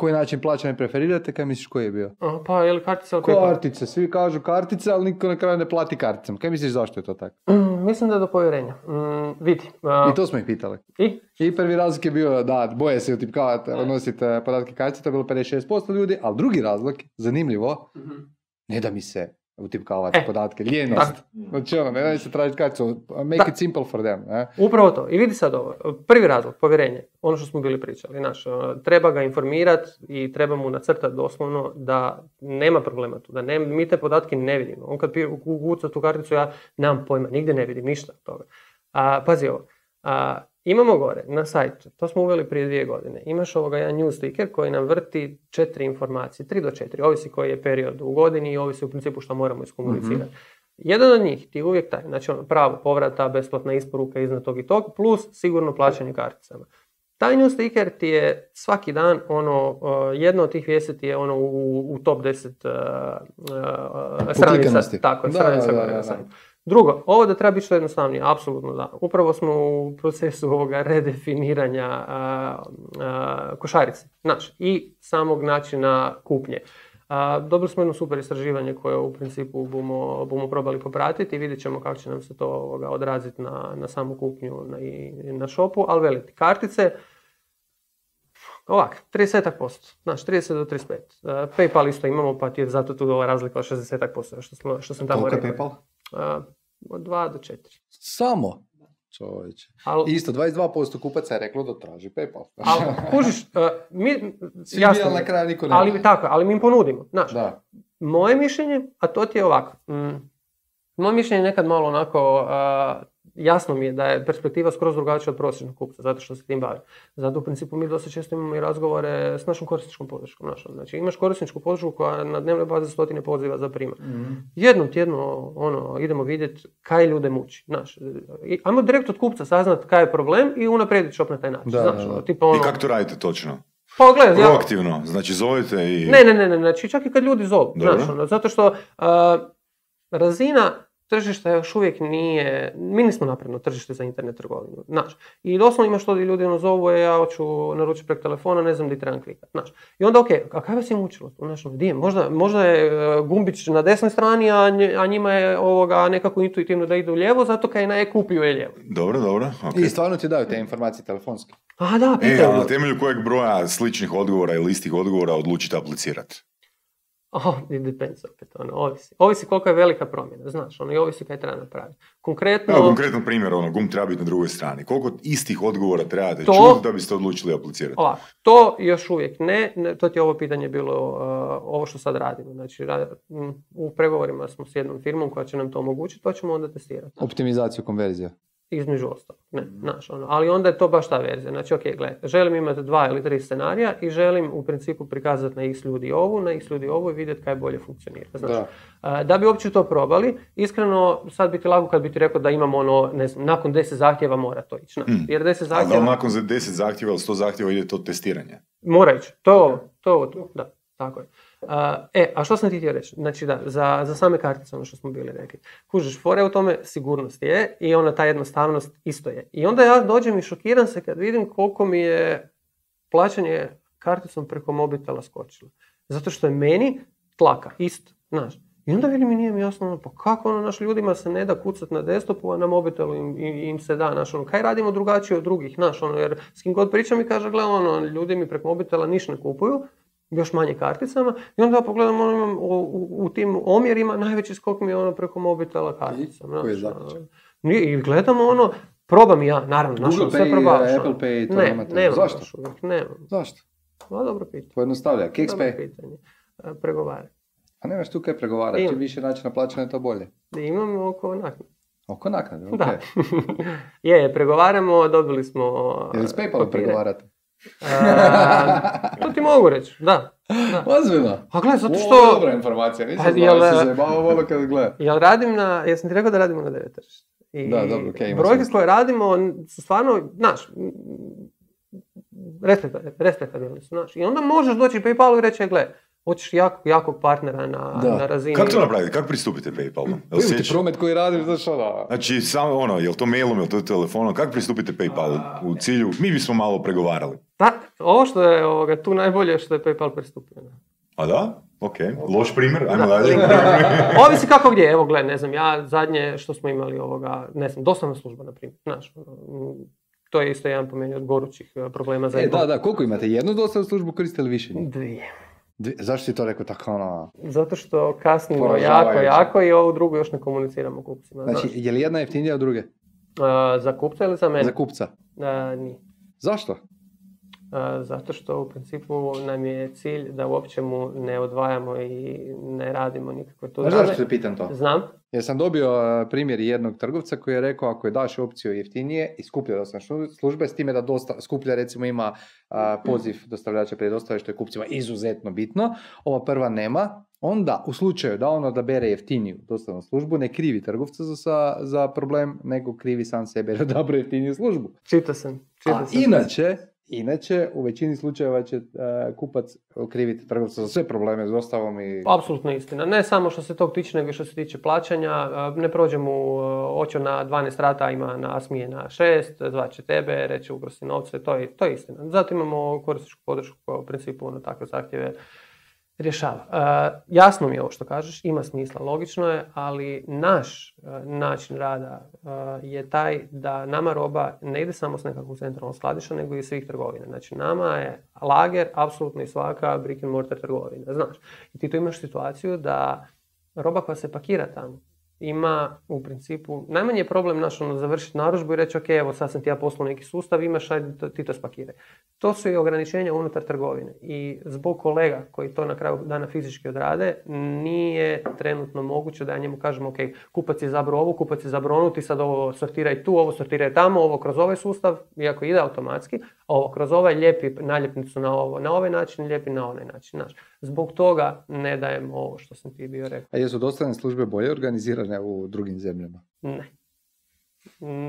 Speaker 1: koji način plaćanja preferirate, kaj misliš koji je bio?
Speaker 2: pa je li kartica ili
Speaker 1: Kartice, svi kažu kartice, ali niko na kraju ne plati karticom. Kaj misliš zašto je to tako?
Speaker 2: Mm, mislim da je do povjerenja. Mm, vidi.
Speaker 1: I to smo ih pitali.
Speaker 2: I?
Speaker 1: I prvi razlog je bio da boje se utipkavati, nositi eh, podatke kartice, to je bilo 56% ljudi, ali drugi razlog, zanimljivo, mm ne da mi se utipkavati e, podatke, ljenost. Znači ono, ne se tražiti karticu, make da. it simple for them. Ne?
Speaker 2: Upravo to. I vidi sad ovo. Prvi razlog, povjerenje. Ono što smo bili pričali. Znaš, treba ga informirati i treba mu nacrtati doslovno da nema problema tu. Da ne, mi te podatke ne vidimo. On kad ukuca tu karticu, ja nemam pojma, nigdje ne vidim ništa toga. A, pazi ovo. A, Imamo gore na sajtu, to smo uveli prije dvije godine, imaš ovoga jedan news sticker koji nam vrti četiri informacije, tri do četiri, ovisi koji je period u godini i ovisi u principu što moramo iskomunicirati. mm Jedan od njih ti je uvijek taj, znači ono, pravo povrata, besplatna isporuka iznad tog i tog, plus sigurno plaćanje karticama. Taj news sticker ti je svaki dan, ono, jedno od tih vijesti ti je ono u, u top 10 uh, uh, stranica. Tako, stranica da, da, Drugo, ovo da treba biti što jednostavnije, apsolutno da. Upravo smo u procesu ovoga redefiniranja a, a, košarice, znači, i samog načina kupnje. A, dobili smo jedno super istraživanje koje u principu bomo, bomo probali popratiti i vidjet ćemo kako će nam se to ovoga, odraziti na, na samu kupnju na, i na shopu, ali veliti kartice, Ovak, 30%, znači 30 do 35. Uh, PayPal isto imamo, pa ti je zato tu ova razlika od 60% što, smo, što sam tamo
Speaker 1: Koliko rekao. Koliko je
Speaker 2: PayPal? Od 2 do 4.
Speaker 1: Samo? Čovječe. Al, Isto, 22% kupaca je reklo da traži PayPal.
Speaker 2: ali, kužiš, uh, mi,
Speaker 1: jasno, na kraju niko ne
Speaker 2: ali, tako, ali mi im ponudimo. Znaš, da. moje mišljenje, a to ti je ovako. Mm, moje mišljenje je nekad malo onako, uh, jasno mi je da je perspektiva skroz drugačija od prosječnog kupca, zato što se tim bavi. Zato u principu mi dosta često imamo i razgovore s našom korisničkom podrškom. Našom. Znači imaš korisničku podršku koja na dnevnoj bazi stotine poziva za prima. Jednom tjedno ono, idemo vidjeti kaj ljude muči. Znaš, i, ajmo direkt od kupca saznat kaj je problem i unaprijediti shop na taj način.
Speaker 1: Da,
Speaker 2: znaš,
Speaker 1: da, da.
Speaker 2: ono, tipa ono,
Speaker 3: I kako to radite točno?
Speaker 2: pa gledaj, ja-
Speaker 3: Proaktivno, znači zovete i...
Speaker 2: ne, ne, ne, ne, znači čak i kad ljudi zovu, znaš, ono, zato što a, razina tržišta još uvijek nije, mi nismo napredno tržište za internet trgovinu, znaš. I doslovno imaš to gdje ljudi ono zovu, e, ja hoću naručiti preko telefona, ne znam di trebam klikati, znaš. I onda, ok, a kaj vas je mučilo? Znaš, ono, di je? Možda, možda je e, gumbić na desnoj strani, a, a njima je ovoga nekako intuitivno da idu lijevo, zato kaj na e kupio je lijevo.
Speaker 3: Dobro, dobro. ok.
Speaker 1: I stvarno ti daju te informacije telefonski.
Speaker 2: A da,
Speaker 3: E,
Speaker 2: pitaju.
Speaker 3: a na temelju kojeg broja sličnih odgovora ili istih odgovora odlučite aplicirati?
Speaker 2: Oh, it depends opet, ono, ovisi. Ovisi koliko je velika promjena, znaš, ono, i ovisi kaj treba napraviti. Konkretno,
Speaker 3: Evo, konkretan primjer, ono, gum treba biti na drugoj strani. Koliko istih odgovora trebate
Speaker 2: To-
Speaker 3: čuti da biste odlučili aplicirati?
Speaker 2: ovako, to još uvijek ne, ne, to ti je ovo pitanje bilo, uh, ovo što sad radimo. Znači, ra- m, u pregovorima smo s jednom firmom koja će nam to omogućiti, to ćemo onda testirati.
Speaker 1: Optimizaciju konverzija.
Speaker 2: Između ostalog, ne, znaš, ono. Ali onda je to baš ta verzija. Znači, ok, gle, želim imati dva ili tri scenarija i želim u principu prikazati na x ljudi ovu, na x ljudi ovu i vidjeti kaj bolje funkcionira. Znaš,
Speaker 1: Da.
Speaker 2: A, Da bi uopće to probali, iskreno sad bi ti lako kad bi ti rekao da imamo ono, ne znam, nakon 10 zahtjeva mora to ići.
Speaker 3: Hmm.
Speaker 2: Jer 10
Speaker 3: A da li
Speaker 2: zahtjeva
Speaker 3: nakon za 10 zahtjeva ili 100 zahtjeva ide to testiranje?
Speaker 2: mora ići. To je ovo, to je ovo tu, da, tako je. E, a što sam ti htio reći? Znači da, za, za same kartice, ono što smo bili rekli. Kužiš, fore u tome sigurnost je i ona ta jednostavnost isto je. I onda ja dođem i šokiram se kad vidim koliko mi je plaćanje karticom preko mobitela skočilo. Zato što je meni tlaka, isto, znaš. I onda vidim i nije mi jasno, ono, pa kako ono, naš ljudima se ne da kucat na desktopu, a na mobitelu im, im, im se da, znaš, ono, kaj radimo drugačije od drugih, znaš, ono, jer s kim god pričam mi kaže, gle, ono, ljudi mi preko mobitela ništa ne kupuju, još manje karticama, i onda pogledam, ono, imam u, u, tim omjerima, najveći skok mi je ono preko mobitela karticama,
Speaker 1: koji je
Speaker 2: ono. Nije, I gledamo ono, probam i ja, naravno,
Speaker 1: Google
Speaker 2: sve
Speaker 1: Pay,
Speaker 2: probavaš.
Speaker 1: Apple
Speaker 2: ono.
Speaker 1: Pay, to
Speaker 2: ne, nemam
Speaker 1: Zašto?
Speaker 2: nemam.
Speaker 1: Zašto?
Speaker 2: Pa dobro pitanje.
Speaker 1: Pojednostavlja.
Speaker 2: Dobro
Speaker 1: Kexpay.
Speaker 2: pitanje. Pregovaraj.
Speaker 1: A nemaš tu kaj pregovarati. Čim više načina plaćanja, to bolje.
Speaker 2: Imam oko naknade.
Speaker 1: Oko naknade, ok.
Speaker 2: Da. je, pregovaramo, dobili smo
Speaker 1: Jel s
Speaker 2: e,
Speaker 1: Paypalom
Speaker 2: papire.
Speaker 1: pregovarate?
Speaker 2: A, to ti mogu reći, da. da.
Speaker 1: Ozbiljno?
Speaker 2: A gle, zato što...
Speaker 1: dobra informacija, nisam
Speaker 2: Pa, jel,
Speaker 1: se
Speaker 2: e,
Speaker 1: zajebavao kad gleda.
Speaker 2: Jel radim na, jesam ti rekao da radimo na devet tržišta. I
Speaker 1: Da, dobro, ima
Speaker 2: brojke
Speaker 1: smisla.
Speaker 2: koje radimo su stvarno, znaš, m, respekta- respektabilne su, znaš. I onda možeš doći Paypalu i reći, "E, gle, hoćeš jak, jakog partnera na,
Speaker 1: Da.
Speaker 2: na razini...
Speaker 3: Kako to napravite? Kako pristupite Paypalu? Jel
Speaker 1: Vidim ti promet koji radiš, znaš ono...
Speaker 3: Znači, samo ono, jel to mailom, jel to telefonom, kako pristupite Paypalu u cilju? Mi bismo malo pregovarali.
Speaker 2: Da, ovo što je ovoga, tu najbolje je što je PayPal pristupio. da.
Speaker 3: A da? Ok, loš primjer, ajmo
Speaker 2: Da,
Speaker 3: dalje.
Speaker 2: Ovisi kako gdje, evo gle, ne znam, ja zadnje što smo imali ovoga, ne znam, dostavna služba, na primjer, znaš, ono, to je isto jedan po meni od gorućih e, problema za
Speaker 1: E, da, da, koliko imate? Jednu dostavu službu koriste li više?
Speaker 2: Dvije.
Speaker 1: Zašto si to rekao tako ono...
Speaker 2: Zato što kasnimo jako, jako i ovu drugu još ne komuniciramo kupcima.
Speaker 1: Znači, je li jedna jeftinija od druge?
Speaker 2: E, za kupca ili za mene?
Speaker 1: Za kupca.
Speaker 2: E, nije.
Speaker 1: Zašto?
Speaker 2: Zato što u principu nam je cilj da uopće mu ne odvajamo i ne radimo nikakve tu
Speaker 1: Znaš zašto te pitam to?
Speaker 2: Znam.
Speaker 1: Jer sam dobio a, primjer jednog trgovca koji je rekao ako je daš opciju jeftinije i skuplja dostavne službe s time da dosta, skuplja recimo ima a, poziv dostavljača prije dostave što je kupcima izuzetno bitno, ova prva nema, onda u slučaju da on odabere jeftiniju dostavnu službu ne krivi trgovca za, za problem, nego krivi sam sebe jer odabere jeftiniju službu.
Speaker 2: Čitao sam. Čitao
Speaker 1: A
Speaker 2: sam.
Speaker 1: inače, inače, u većini slučajeva će e, kupac kriviti trgovca za sve probleme s dostavom i...
Speaker 2: Apsolutno istina. Ne samo što se tog tiče, nego što se tiče plaćanja. E, Ne prođe mu očo na 12 rata, ima na smije na 6, zvaće tebe, reće ugrosi novce, to je, to je istina. Zato imamo korisničku podršku koja u principu ono takve zahtjeve rješava. E, jasno mi je ovo što kažeš, ima smisla, logično je, ali naš e, način rada e, je taj da nama roba ne ide samo s nekakvog centralnog skladišta, nego i svih trgovina. Znači nama je lager apsolutno i svaka brick and mortar trgovina, znaš. I ti tu imaš situaciju da roba koja se pakira tamo ima u principu, najmanji je problem naš ono, završiti narudžbu i reći ok, evo sad sam ti ja poslao neki sustav, imaš, ajde ti to spakiraj. To su i ograničenja unutar trgovine i zbog kolega koji to na kraju dana fizički odrade, nije trenutno moguće da ja njemu kažem ok, kupac je zabrao ovo, kupac je zabrao ono, ti sad ovo sortiraj tu, ovo sortiraj tamo, ovo kroz ovaj sustav, iako ide automatski, ovo kroz ovaj lijepi naljepnicu na ovo, na ovaj način, lijepi na onaj način. Znaš. Zbog toga ne dajem ovo što sam ti bio rekao.
Speaker 1: A jesu dostavne službe bolje organizirane u drugim zemljama?
Speaker 2: Ne.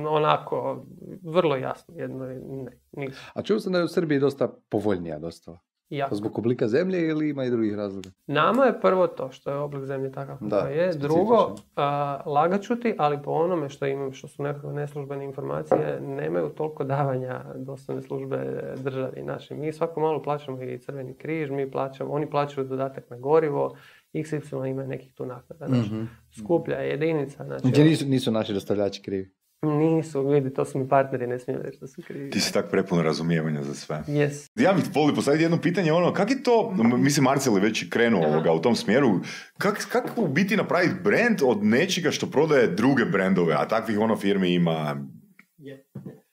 Speaker 2: Onako, vrlo jasno, jedno je ne, nisu.
Speaker 1: A čuo sam da je u Srbiji dosta povoljnija dostava.
Speaker 2: Jako.
Speaker 1: Zbog oblika zemlje ili ima i drugih razloga?
Speaker 2: Nama je prvo to što je oblik zemlje takav
Speaker 1: Da,
Speaker 2: je. Drugo, a, lagat ću ti, ali po onome što imam, što su nekakve neslužbene informacije, nemaju toliko davanja dostavne službe državi našim. Mi svako malo plaćamo i crveni križ, mi plaćamo, oni plaćaju dodatak na gorivo, XY ima nekih tu naknada. Znači,
Speaker 1: Mhm.
Speaker 2: skuplja je jedinica. Znači,
Speaker 1: Znači nisu, nisu naši dostavljači krivi.
Speaker 2: Nisu, vidi, to su mi partneri, ne smijem reći da su krivi.
Speaker 3: Ti si tak prepun razumijevanja za sve.
Speaker 2: Yes.
Speaker 3: Ja bih volio postaviti jedno pitanje, ono, kak je to, mislim Marcel je već i krenuo ovoga, u tom smjeru, kak, kako u biti napraviti brand od nečega što prodaje druge brendove, a takvih ono firmi ima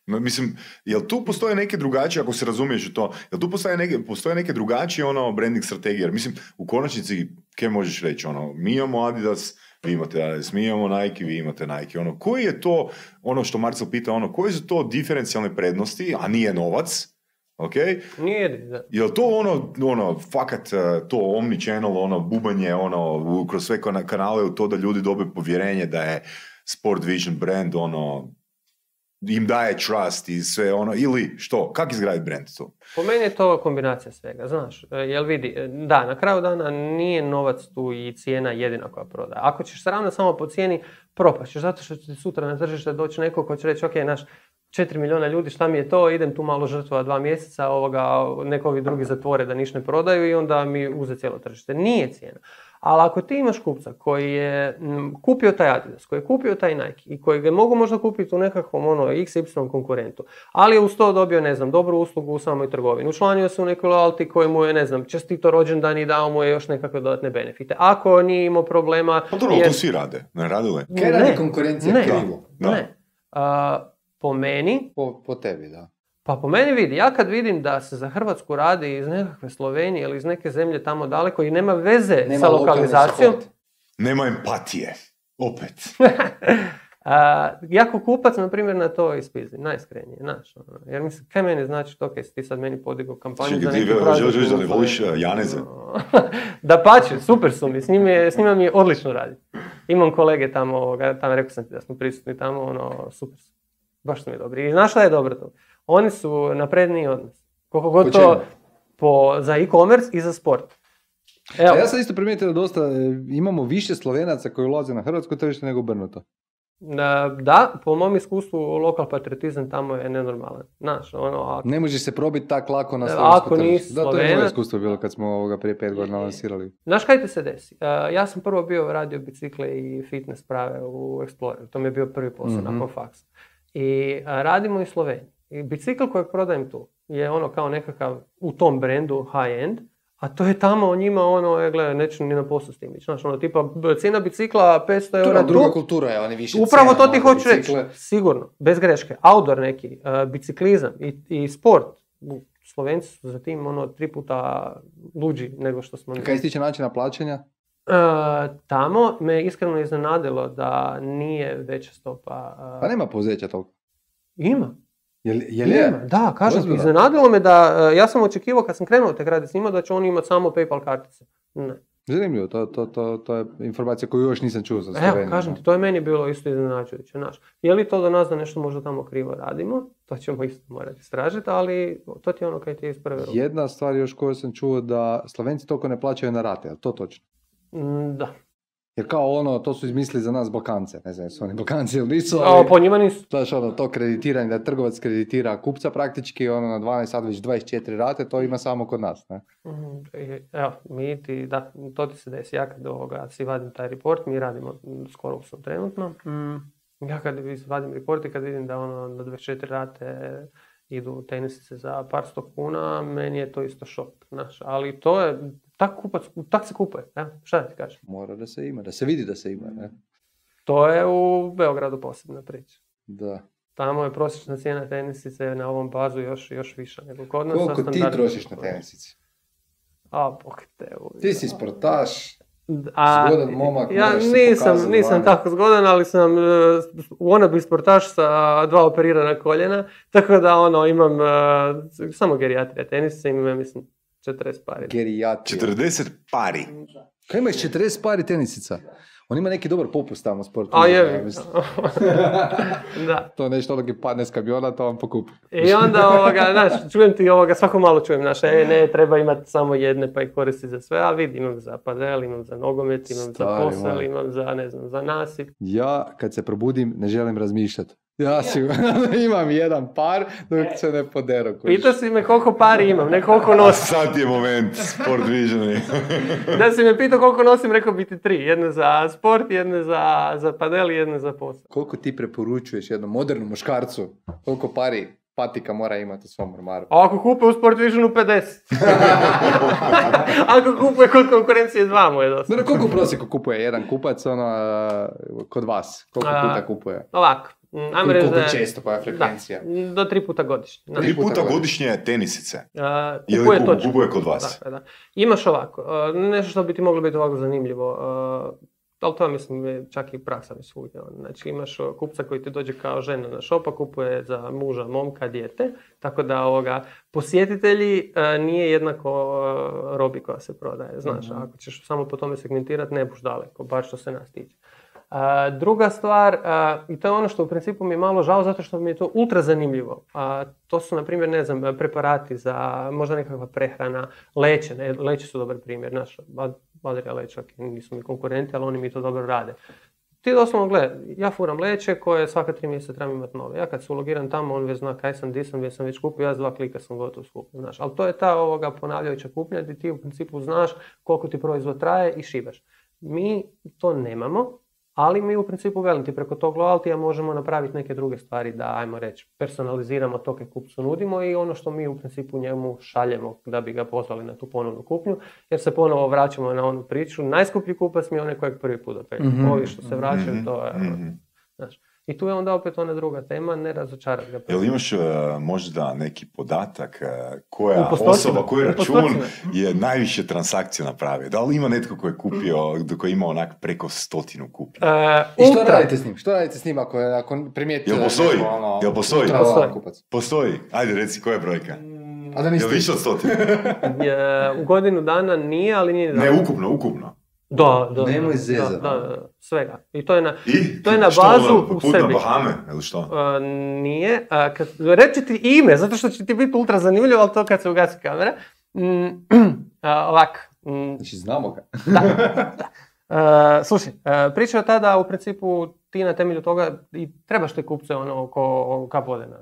Speaker 3: No, Mislim, jel tu postoje neke drugačije, ako se razumiješ u to, jel tu postoje neke, postoje neke drugačije ono branding strategije? Jer mislim, u konačnici, kaj možeš reći, ono, mi imamo Adidas, vi imate Adidas, mi imamo Nike, vi imate Nike, ono, koji je to, ono što Marcel pita, ono, koji su to diferencijalne prednosti, a nije novac, ok?
Speaker 2: Nije da.
Speaker 3: Jel to ono, ono, fakat eh, to omni-channel, ono, bubanje, ono, kroz sve kana- kanale u to da ljudi dobe povjerenje da je Sport Vision brand, ono, im daje trust i sve ono, ili što, kak izgraditi brand tu?
Speaker 2: Po meni je to kombinacija svega, znaš, e, jel vidi, e, da, na kraju dana nije novac tu i cijena jedina koja prodaje. Ako ćeš se ravnati samo po cijeni, propašćeš, zato što će sutra na tržište doći neko ko će reći, ok, naš 4 milijuna ljudi, šta mi je to, idem tu malo žrtva dva mjeseca, ovoga, neko ovi drugi zatvore da niš ne prodaju i onda mi uze cijelo tržište. Nije cijena. Ali ako ti imaš kupca koji je kupio taj Adidas, koji je kupio taj Nike i koji ga mogu možda kupiti u nekakvom ono XY konkurentu, ali je uz to dobio, ne znam, dobru uslugu u samoj trgovini, učlanio se u neku loyalty koji mu je, ne znam, čestito rođendan i dao mu je još nekakve dodatne benefite. Ako nije imao problema...
Speaker 3: Pa dobro,
Speaker 2: jer-
Speaker 3: to svi rade, ne radile?
Speaker 1: Kaj radi konkurencija
Speaker 2: ne,
Speaker 1: krivo?
Speaker 3: Da.
Speaker 2: Ne. Po meni,
Speaker 1: Po, po tebi, da.
Speaker 2: Pa po meni vidi, ja kad vidim da se za Hrvatsku radi iz nekakve Slovenije ili iz neke zemlje tamo daleko i nema veze
Speaker 1: Nema
Speaker 2: sa lokalizacijom.
Speaker 3: Nema empatije, opet.
Speaker 2: A, ja ko kupac, na primjer, na to ispizdim, najiskrenije, znaš, ono, jer mislim, kaj meni znači to kaj si ti sad meni podigao kampanju
Speaker 3: Čekaj,
Speaker 2: za neki
Speaker 3: da
Speaker 2: u
Speaker 3: ne voliš eh, Janeze?
Speaker 2: da pače, super su mi, s, njim je, s njima mi je odlično raditi. Imam kolege tamo, ovoga, tamo rekao sam ti da smo prisutni tamo, ono, super su. Baš su mi dobri. I znaš šta je dobro to? Oni su napredniji od nas. Koliko god to po, za e-commerce i za sport. Evo,
Speaker 1: A ja sam isto primijetio da dosta e, imamo više Slovenaca koji ulaze na hrvatsko tržište nego obrnuto.
Speaker 2: da, da, po mom iskustvu lokal patriotizam tamo je nenormalan. Znaš, ono, ako
Speaker 1: Ne može se probiti tak lako na
Speaker 2: E,
Speaker 1: slovensko
Speaker 2: ako nisi.
Speaker 1: Da, to je moje iskustvo bilo kad smo ovoga prije pet godina lansirali.
Speaker 2: Znaš kaj ti se desi? Uh, ja sam prvo bio radio bicikle i fitness prave u Explorer. To mi je bio prvi posao
Speaker 1: Mhm.
Speaker 2: nakon faksa. I a, radimo i Sloveniji. I bicikl kojeg prodajem tu je ono kao nekakav u tom brendu high end, a to je tamo o njima ono, e, gledaj, neću ni na poslu s tim ići. Znaš, ono, tipa, cijena bicikla 500
Speaker 1: To je
Speaker 2: eura
Speaker 1: druga
Speaker 2: tu.
Speaker 1: kultura, je, oni više
Speaker 2: Upravo to ti
Speaker 1: ono,
Speaker 2: hoću reći. Sigurno, bez greške. Outdoor neki, uh, biciklizam i, i sport. Slovenci su za tim ono tri puta luđi nego što smo mi.
Speaker 1: Kaj se tiče načina plaćanja?
Speaker 2: E, tamo me iskreno iznenadilo da nije veća stopa. e,
Speaker 1: Pa nema poduzeća toliko.
Speaker 2: Ima.
Speaker 1: Jel, jel
Speaker 2: ima.
Speaker 1: je?
Speaker 2: Da, kažem ti, iznenadilo me da, e, ja sam očekivao kad sam krenuo te raditi s njima da će oni imati samo PayPal kartice. Ne.
Speaker 1: Zanimljivo, to, to, to, to je informacija koju još nisam čuo za
Speaker 2: Evo,
Speaker 1: Sloveniju.
Speaker 2: kažem ti, to je meni bilo isto iznenađujuće. Znaš. Je li to do nas da nešto možda tamo krivo radimo? To ćemo isto morati istražiti, ali to ti je ono kaj ti je iz prve.
Speaker 1: Jedna stvar još koju sam čuo da Slovenci toliko ne plaćaju na rate, ali to točno?
Speaker 2: Mm, Da.
Speaker 1: Jer kao ono, to su izmislili za nas Balkance, ne znam jesu oni Balkanci ili nisu,
Speaker 2: A,
Speaker 1: ali...
Speaker 2: po njima nisu.
Speaker 1: Znaš, ono, to kreditiranje, da trgovac kreditira kupca praktički, ono, na 12, sad već 24 rate, to ima samo kod nas, ne?
Speaker 2: Mhm, Evo, mi ti, da, to ti se desi. Ja kad ovoga, si vadim taj report, mi radimo skoro u svom trenutno. Mm, Ja kad vadim report i kad vidim da ono na 24 rate idu tenisice za par sto kuna, meni je to isto šok, znaš. Ali to je, tak kupac, tak se kupuje, evo, šta da ti kažem.
Speaker 1: Mora da se ima, da se vidi da se ima, ne?
Speaker 2: To je u Beogradu posebna priča.
Speaker 1: Da.
Speaker 2: Tamo je prosječna cijena tenisice na ovom bazu još, još viša nego kod nas.
Speaker 1: Koliko ti trošiš na tenisici?
Speaker 2: A, bok te uvijek.
Speaker 1: Ti si sportaš,
Speaker 2: A,
Speaker 1: Zgodan momak,
Speaker 2: ja nisam, nisam tako zgodan, ali sam uh, wannabe sportaš sa dva operirana koljena, tako da ono, imam uh, samo gerijatrija tenisice, imam, mislim, 40 pari.
Speaker 1: gerijatrija.
Speaker 3: 40 pari.
Speaker 1: Kaj imaš 40 pari tenisica? On ima neki dobar popust tamo u sportu.
Speaker 2: A je, da.
Speaker 1: To je nešto ono padne s kamiona, to vam pokupi.
Speaker 2: I onda, ovoga, znaš, čujem ti ovoga, svako malo čujem, znaš, e, ne, treba imati samo jedne pa ih koristi za sve, a vidi, imam za padel, imam za nogomet, imam za
Speaker 1: Stari
Speaker 2: posel, imam za, ne znam, za nasip.
Speaker 1: Ja, kad se probudim, ne želim razmišljati. Ja sigurno imam jedan par dok se ne poderu.
Speaker 2: Pitao si me koliko pari imam, ne koliko
Speaker 3: A
Speaker 2: nosim.
Speaker 3: sad je moment, sport viđeni.
Speaker 2: Da si me pitao koliko nosim, rekao bi ti tri. Jedne za sport, jedne za, za padel i jedne za posao.
Speaker 1: Koliko ti preporučuješ jednom modernom muškarcu? Koliko pari patika mora imati u svom ormaru?
Speaker 2: A ako kupuje u Sport Visionu 50. ako kupuje kod konkurencije dva mu je dosta.
Speaker 1: Dobro, koliko u prosjeku kupuje jedan kupac ono, a, kod vas? Koliko
Speaker 2: A,
Speaker 1: puta kupuje?
Speaker 2: Ovako, ajmo reći da
Speaker 1: koliko
Speaker 2: je-
Speaker 1: često, koja je frekvencija?
Speaker 2: Da, do tri puta godišnje. Znači,
Speaker 3: Tri
Speaker 1: puta
Speaker 3: puta
Speaker 1: godišnje.
Speaker 3: godišnje tenisice.
Speaker 2: a,
Speaker 3: Ili
Speaker 2: kupuje
Speaker 3: kup-
Speaker 2: točno.
Speaker 3: kupuje kod vas.
Speaker 2: Dakle, da. Imaš ovako, a, nešto što bi ti moglo biti ovako zanimljivo, a, ali to mislim je čak i praksa mi svugdje. ono. Znači imaš o, kupca koji ti dođe kao žena na šopa, kupuje za muža, momka, dijete, tako da ovoga, posjetitelji a, nije jednako robi koja se prodaje. Znaš,
Speaker 1: Mhm.
Speaker 2: ako ćeš samo po tome segmentirati, ne buš daleko, bar što se nas tiče. Druga stvar, i to je ono što u principu mi je malo žao zato što mi je to ultra zanimljivo. To su, na primjer, ne znam, preparati za možda nekakva prehrana, leće, ne, leće su dobar primjer, naš, Badrija Lečak, nisu mi konkurenti, ali oni mi to dobro rade. Ti doslovno gledaj, ja furam leće koje svaka tri mjeseca trebam imati nove. Ja kad se ulogiram tamo, on već zna kaj sam, di sam, gdje sam već kupio, ja s dva klika sam gotov s znaš. Ali to je ta ovoga ponavljajuća kupnja gdje ti u principu znaš koliko ti proizvod traje i šibaš. Mi to nemamo, ali mi u principu, velim ti, preko tog loyaltija možemo napraviti neke druge stvari da, ajmo reći, personaliziramo to kaj kupcu nudimo i ono što mi u principu njemu šaljemo da bi ga pozvali na tu ponovnu kupnju, jer se ponovo vraćamo na onu priču. Najskuplji kupac mi je onaj kojeg prvi put dopeljam.
Speaker 1: Mhm.
Speaker 2: Ovi što se vraćaju,
Speaker 3: Mhm,
Speaker 2: to je... Znaš. I tu je onda opet ona druga tema, ne razočarati ga.
Speaker 3: Jel imaš e, možda neki podatak e, koja osoba, koji račun je najviše transakcija napravio? Da li ima netko koji je kupio, koji ima onak preko stotinu kupnja?
Speaker 2: E,
Speaker 1: I što
Speaker 2: ultra.
Speaker 1: radite s njim? Što radite s njim ako, ako primijetite...
Speaker 3: Jel postoji?
Speaker 1: ono,
Speaker 3: Jel postoji?
Speaker 2: Postoji.
Speaker 3: Ajde, reci koja je brojka?
Speaker 1: A da
Speaker 3: Jel
Speaker 1: niste...
Speaker 3: više od stotinu?
Speaker 2: U godinu dana nije, ali nije
Speaker 3: Ne, ukupno, ukupno.
Speaker 2: Da, da.
Speaker 1: Nemoj
Speaker 2: da,
Speaker 1: zezat.
Speaker 2: Da, da, da, svega. I to je na...
Speaker 3: I?
Speaker 2: To je na
Speaker 3: Što,
Speaker 2: bazu
Speaker 3: ono,
Speaker 2: u
Speaker 3: put na
Speaker 2: sebi.
Speaker 3: Bahame, ili što?
Speaker 2: A, nije. A, kad, reći ti ime, zato što će ti biti ultra zanimljivo, ali to kad se ugasi kamera. Mm, a, ovak. mm,
Speaker 1: Znači, znamo ga.
Speaker 2: a, slušaj, a, priča je tada u principu ti na temelju toga i trebaš te kupce ono ko kap vode na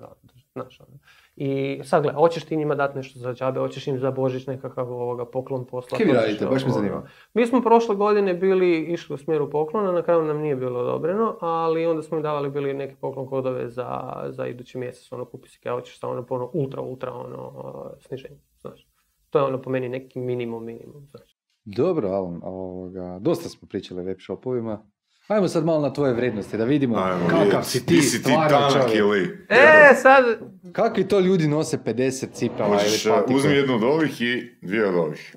Speaker 2: znaš, ono. I sad gledaj, hoćeš ti njima dati nešto za džabe, hoćeš im za Božić nekakav ovoga poklon poslati.
Speaker 1: Kaj vi radite? Baš me zanima.
Speaker 2: Mi smo prošle godine bili išli u smjeru poklona, na kraju nam nije bilo odobreno, ali onda smo im davali bili neke poklon kodove za, za idući mjesec, ono kupi si kaj hoćeš sa ono po ono ultra, ultra ono sniženje, znaš. To je ono po meni neki minimum, minimum, znaš.
Speaker 1: Dobro, Alan, ovoga, dosta smo pričali o web shopovima. Ajmo sad malo na tvoje vrednosti, da vidimo
Speaker 3: Ajmo
Speaker 1: kakav si ti
Speaker 3: si ti
Speaker 1: stvaran
Speaker 3: tanak
Speaker 1: čovjek.
Speaker 3: ili...
Speaker 2: E, sad,
Speaker 1: Kakvi to ljudi nose 50 cipela ili
Speaker 3: e,
Speaker 1: patike?
Speaker 3: uzmi jednu od ovih i dvije od ovih.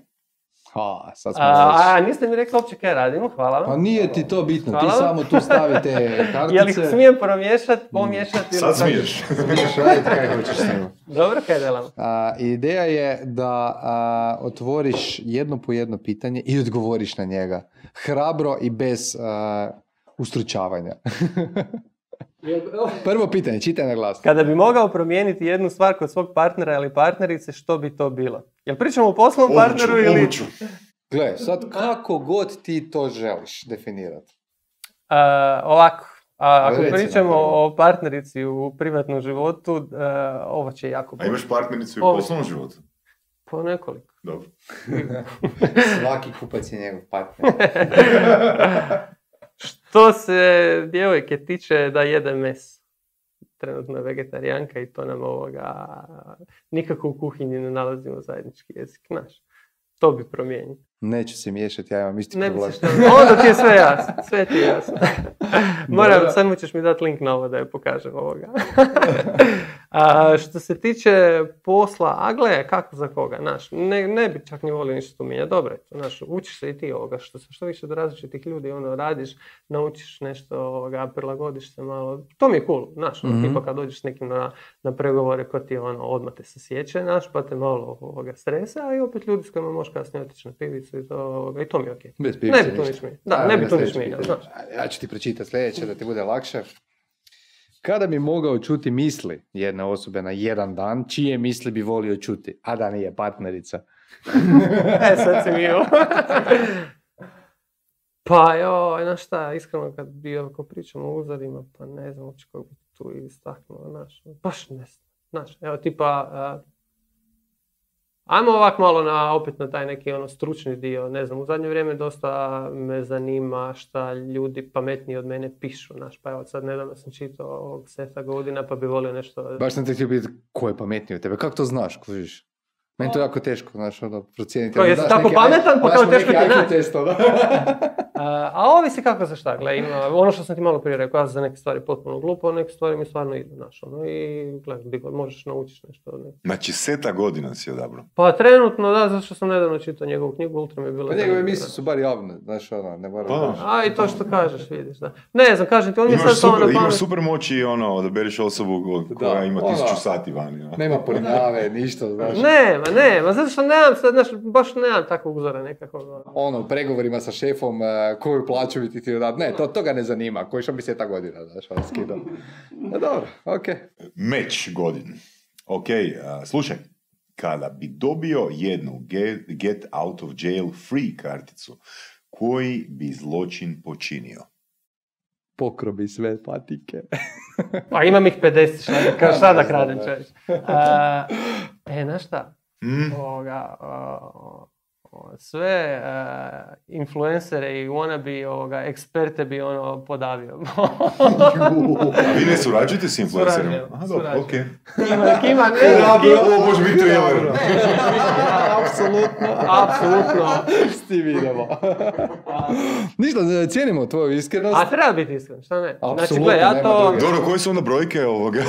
Speaker 1: A, sad smo
Speaker 2: a,
Speaker 1: već-
Speaker 2: a, niste mi rekli uopće kaj radimo, hvala
Speaker 1: Pa
Speaker 2: vam.
Speaker 1: nije ti to bitno, ti
Speaker 2: Hvala.
Speaker 1: samo tu stavite
Speaker 2: Je li ih
Speaker 1: kartice.
Speaker 2: smijem promiješati, pomiješati? ili
Speaker 3: Sad smiješ.
Speaker 1: Smiješ raditi kaj hoćeš s njima.
Speaker 2: Dobro, kaj delamo?
Speaker 1: A, ideja je da a, otvoriš jedno po jedno pitanje i odgovoriš na njega. Hrabro i bez a, ustručavanja. Prvo pitanje, čitaj na glas.
Speaker 2: Kada bi mogao promijeniti jednu stvar kod svog partnera ili partnerice, što bi to bilo? Jel pričamo o poslovnom partneru ili...
Speaker 3: obuću.
Speaker 1: Gle, sad kako god ti to želiš definirati.
Speaker 2: A, ovako, a, ako
Speaker 1: Reci
Speaker 2: pričamo o partnerici u privatnom životu, a, ovo će jako
Speaker 3: A
Speaker 2: bolje.
Speaker 3: imaš partnericu i u poslovnom životu?
Speaker 2: Po nekoliko.
Speaker 3: Dobro.
Speaker 1: Svaki kupac je njegov partner.
Speaker 2: Što se djevojke tiče da jede meso. Trenutno je vegetarijanka i to nam ovoga... Nikako u kuhinji ne nalazimo zajednički jezik, znaš. To bi promijenio.
Speaker 1: Neću se miješati, ja imam isti
Speaker 2: Ne
Speaker 1: problem.
Speaker 2: se što... Onda ti je sve jasno. Sve ti je jasno. Moram, sad mu ćeš mi dati link na ovo da je pokažem ovoga. A, što se tiče posla, a gle, kako za koga, znaš, ne, ne bi čak ni volio ništa tu mijenjati, dobro znaš, učiš se i ti ovoga, što, što više od različitih ljudi, ono, radiš, naučiš nešto, ovoga, prilagodiš se malo, to mi je cool, znaš, ono,
Speaker 1: Mhm.
Speaker 2: tipa kad dođeš s nekim na, na pregovore, ko ti, ono, odmah te se sjeće, znaš, pa te malo, ovoga, stresa, a i opet ljudi s kojima možeš kasnije otići na pivicu to, ovoga, i to mi je okej.
Speaker 1: Bez
Speaker 2: Ne
Speaker 1: pivice
Speaker 2: bi tu
Speaker 1: ništa.
Speaker 2: niš mijenjao, da, ne bi
Speaker 1: na
Speaker 2: tu niš
Speaker 1: sljedeće
Speaker 2: mijenjao,
Speaker 1: pitanje.
Speaker 2: znaš.
Speaker 1: Ajde, Ja ću ti pročitati sljedeće da ti bude lakše. Kada bi mogao čuti misli jedne osobe na jedan dan, čije misli bi volio čuti, a da nije partnerica?
Speaker 2: E, sad si mi. Pa joj, znaš šta, iskreno kad bi ako pričamo o uzorima, pa ne znam uopće kako bi tu istaknuo, znaš, baš ne znam. Znaš, evo tipa, a, ajmo ovak malo na, opet na taj neki ono stručni dio, ne znam, u zadnje vrijeme dosta me zanima šta ljudi pametniji od mene pišu, znaš, pa evo sad nedavno sam čitao ovog Seta Godina pa bi volio nešto...
Speaker 1: Baš sam te htio pitati ko je pametniji od tebe. Kako to znaš, kužiš? Meni to je jako teško, znaš, ono, procijeniti.
Speaker 2: Kao,
Speaker 1: Ono,
Speaker 2: jesi
Speaker 1: daš
Speaker 2: tako
Speaker 1: neki-
Speaker 2: pametan, pa kao
Speaker 1: mu
Speaker 2: teško
Speaker 1: neki
Speaker 2: ti naći.
Speaker 1: ono.
Speaker 2: A, a ovisi kako za šta, gle, ima, ono što sam ti malo prije rekao, ja sam za neke stvari potpuno glupo, neke stvari mi stvarno idu, znaš, ono, i gle, gdje god možeš naučiš nešto od nekog.
Speaker 3: Znači, seta godina si odabrao.
Speaker 2: Pa trenutno, da, zato što sam nedavno čitao njegovu knjigu, ultra mi je bilo...
Speaker 1: Pa njegove misli
Speaker 2: da.
Speaker 1: su bar javne, znaš, ono, ne moram...
Speaker 3: Pa da.
Speaker 2: A i to što kažeš, vidiš, da. Ne znam, kažem ti, on mi je sad samo
Speaker 3: super,
Speaker 2: na
Speaker 3: imaš super moći ono, odabereš osobu koja
Speaker 1: Da,
Speaker 3: ima
Speaker 1: ono.
Speaker 3: tisuću sati vani. ono.
Speaker 1: Nema pornjave, ništa, znaš.
Speaker 2: Nema, nema, zato što nemam sad, znaš, baš nemam takvog uzora nekakvog. ono.
Speaker 1: Ono, pregovorima sa šefom, eh, koju plaću bi ti htio dati. Ne, to, to ga ne zanima, koji što bi se ta godina, znaš, ono skidao. No, dobro, okej.
Speaker 3: Meč godin. Ok, a, slušaj, kada bi dobio jednu get, get out of jail free karticu, koji bi zločin počinio?
Speaker 1: Pokrobi sve patike.
Speaker 2: Pa imam ih 50, šta da, ka- šta da kradem čovječ. A, e, znaš šta?
Speaker 3: Mm?
Speaker 2: ovoga, a, o, sve a, influencere i wannabe ovoga, eksperte bi ono podavio.
Speaker 3: A vi ne surađujete s influencerima? Aha, dobro,
Speaker 2: surađujemo.
Speaker 3: ok.
Speaker 2: Kima, kima, ne, kima.
Speaker 3: Ovo može biti thriller.
Speaker 1: Apsolutno.
Speaker 2: Apsolutno.
Speaker 1: S tim idemo. Ništa, cijenimo tvoju iskrenost.
Speaker 2: A treba biti iskren, šta ne? Znači,
Speaker 1: Apsolutno,
Speaker 2: gle, ja
Speaker 1: nema
Speaker 2: to...
Speaker 3: Dobro, koje su onda brojke ovoga?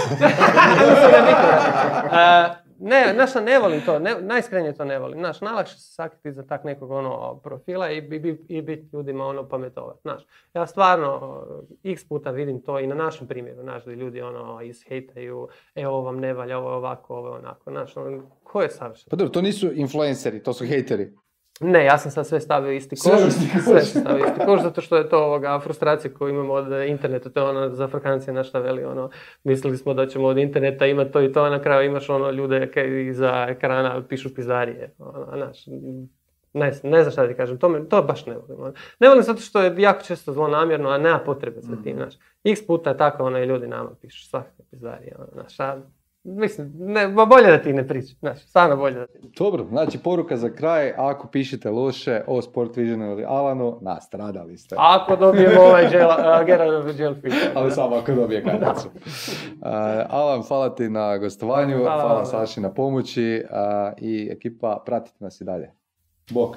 Speaker 2: E, ne, znaš ne volim to, ne, najiskrenije to ne volim. Znaš, najlakše se sakriti za tak nekog ono profila i, bi- i biti ljudima ono pametovat. Znaš, ja stvarno x puta vidim to i na našem primjeru, znaš, da ljudi ono ishejtaju, e ovo vam ne valja, ovo je ovako, ovo je onako, znaš, ono, ko je savršen?
Speaker 1: Pa dobro, to nisu influenceri, to su hejteri.
Speaker 2: Ne, ja sam sad sve stavio isti koš. Sve sam stavio isti koš, zato što je to ovoga frustracija koju imamo od interneta. To je ono za Frkancije na šta veli, ono, mislili smo da ćemo od interneta imati to i to, a na kraju imaš ono ljude koji iza ekrana pišu pizdarije. Ono, znaš, ne, ne znam šta ti kažem, to, me, to baš ne volim. ono. Ne volim zato što je jako često zlonamjerno, a nema potrebe za tim, znaš. X puta je tako, ono, i ljudi nama pišu svakakve pizdarije, ono, znaš, a, Mislim, ne, bolje da ti ne pričam, znaš, stvarno bolje da ti
Speaker 1: Dobro, znači poruka za kraj, ako pišete loše o Sport Visionu ili Alanu, nastradali ste.
Speaker 2: Ako dobijemo ovaj jail free.
Speaker 1: Ali samo ako dobije karticu. Uh, Alan, hvala ti na gostovanju,
Speaker 2: Hvala
Speaker 1: hvala. Saši na pomoći uh, i ekipa, pratite nas i dalje. Bok.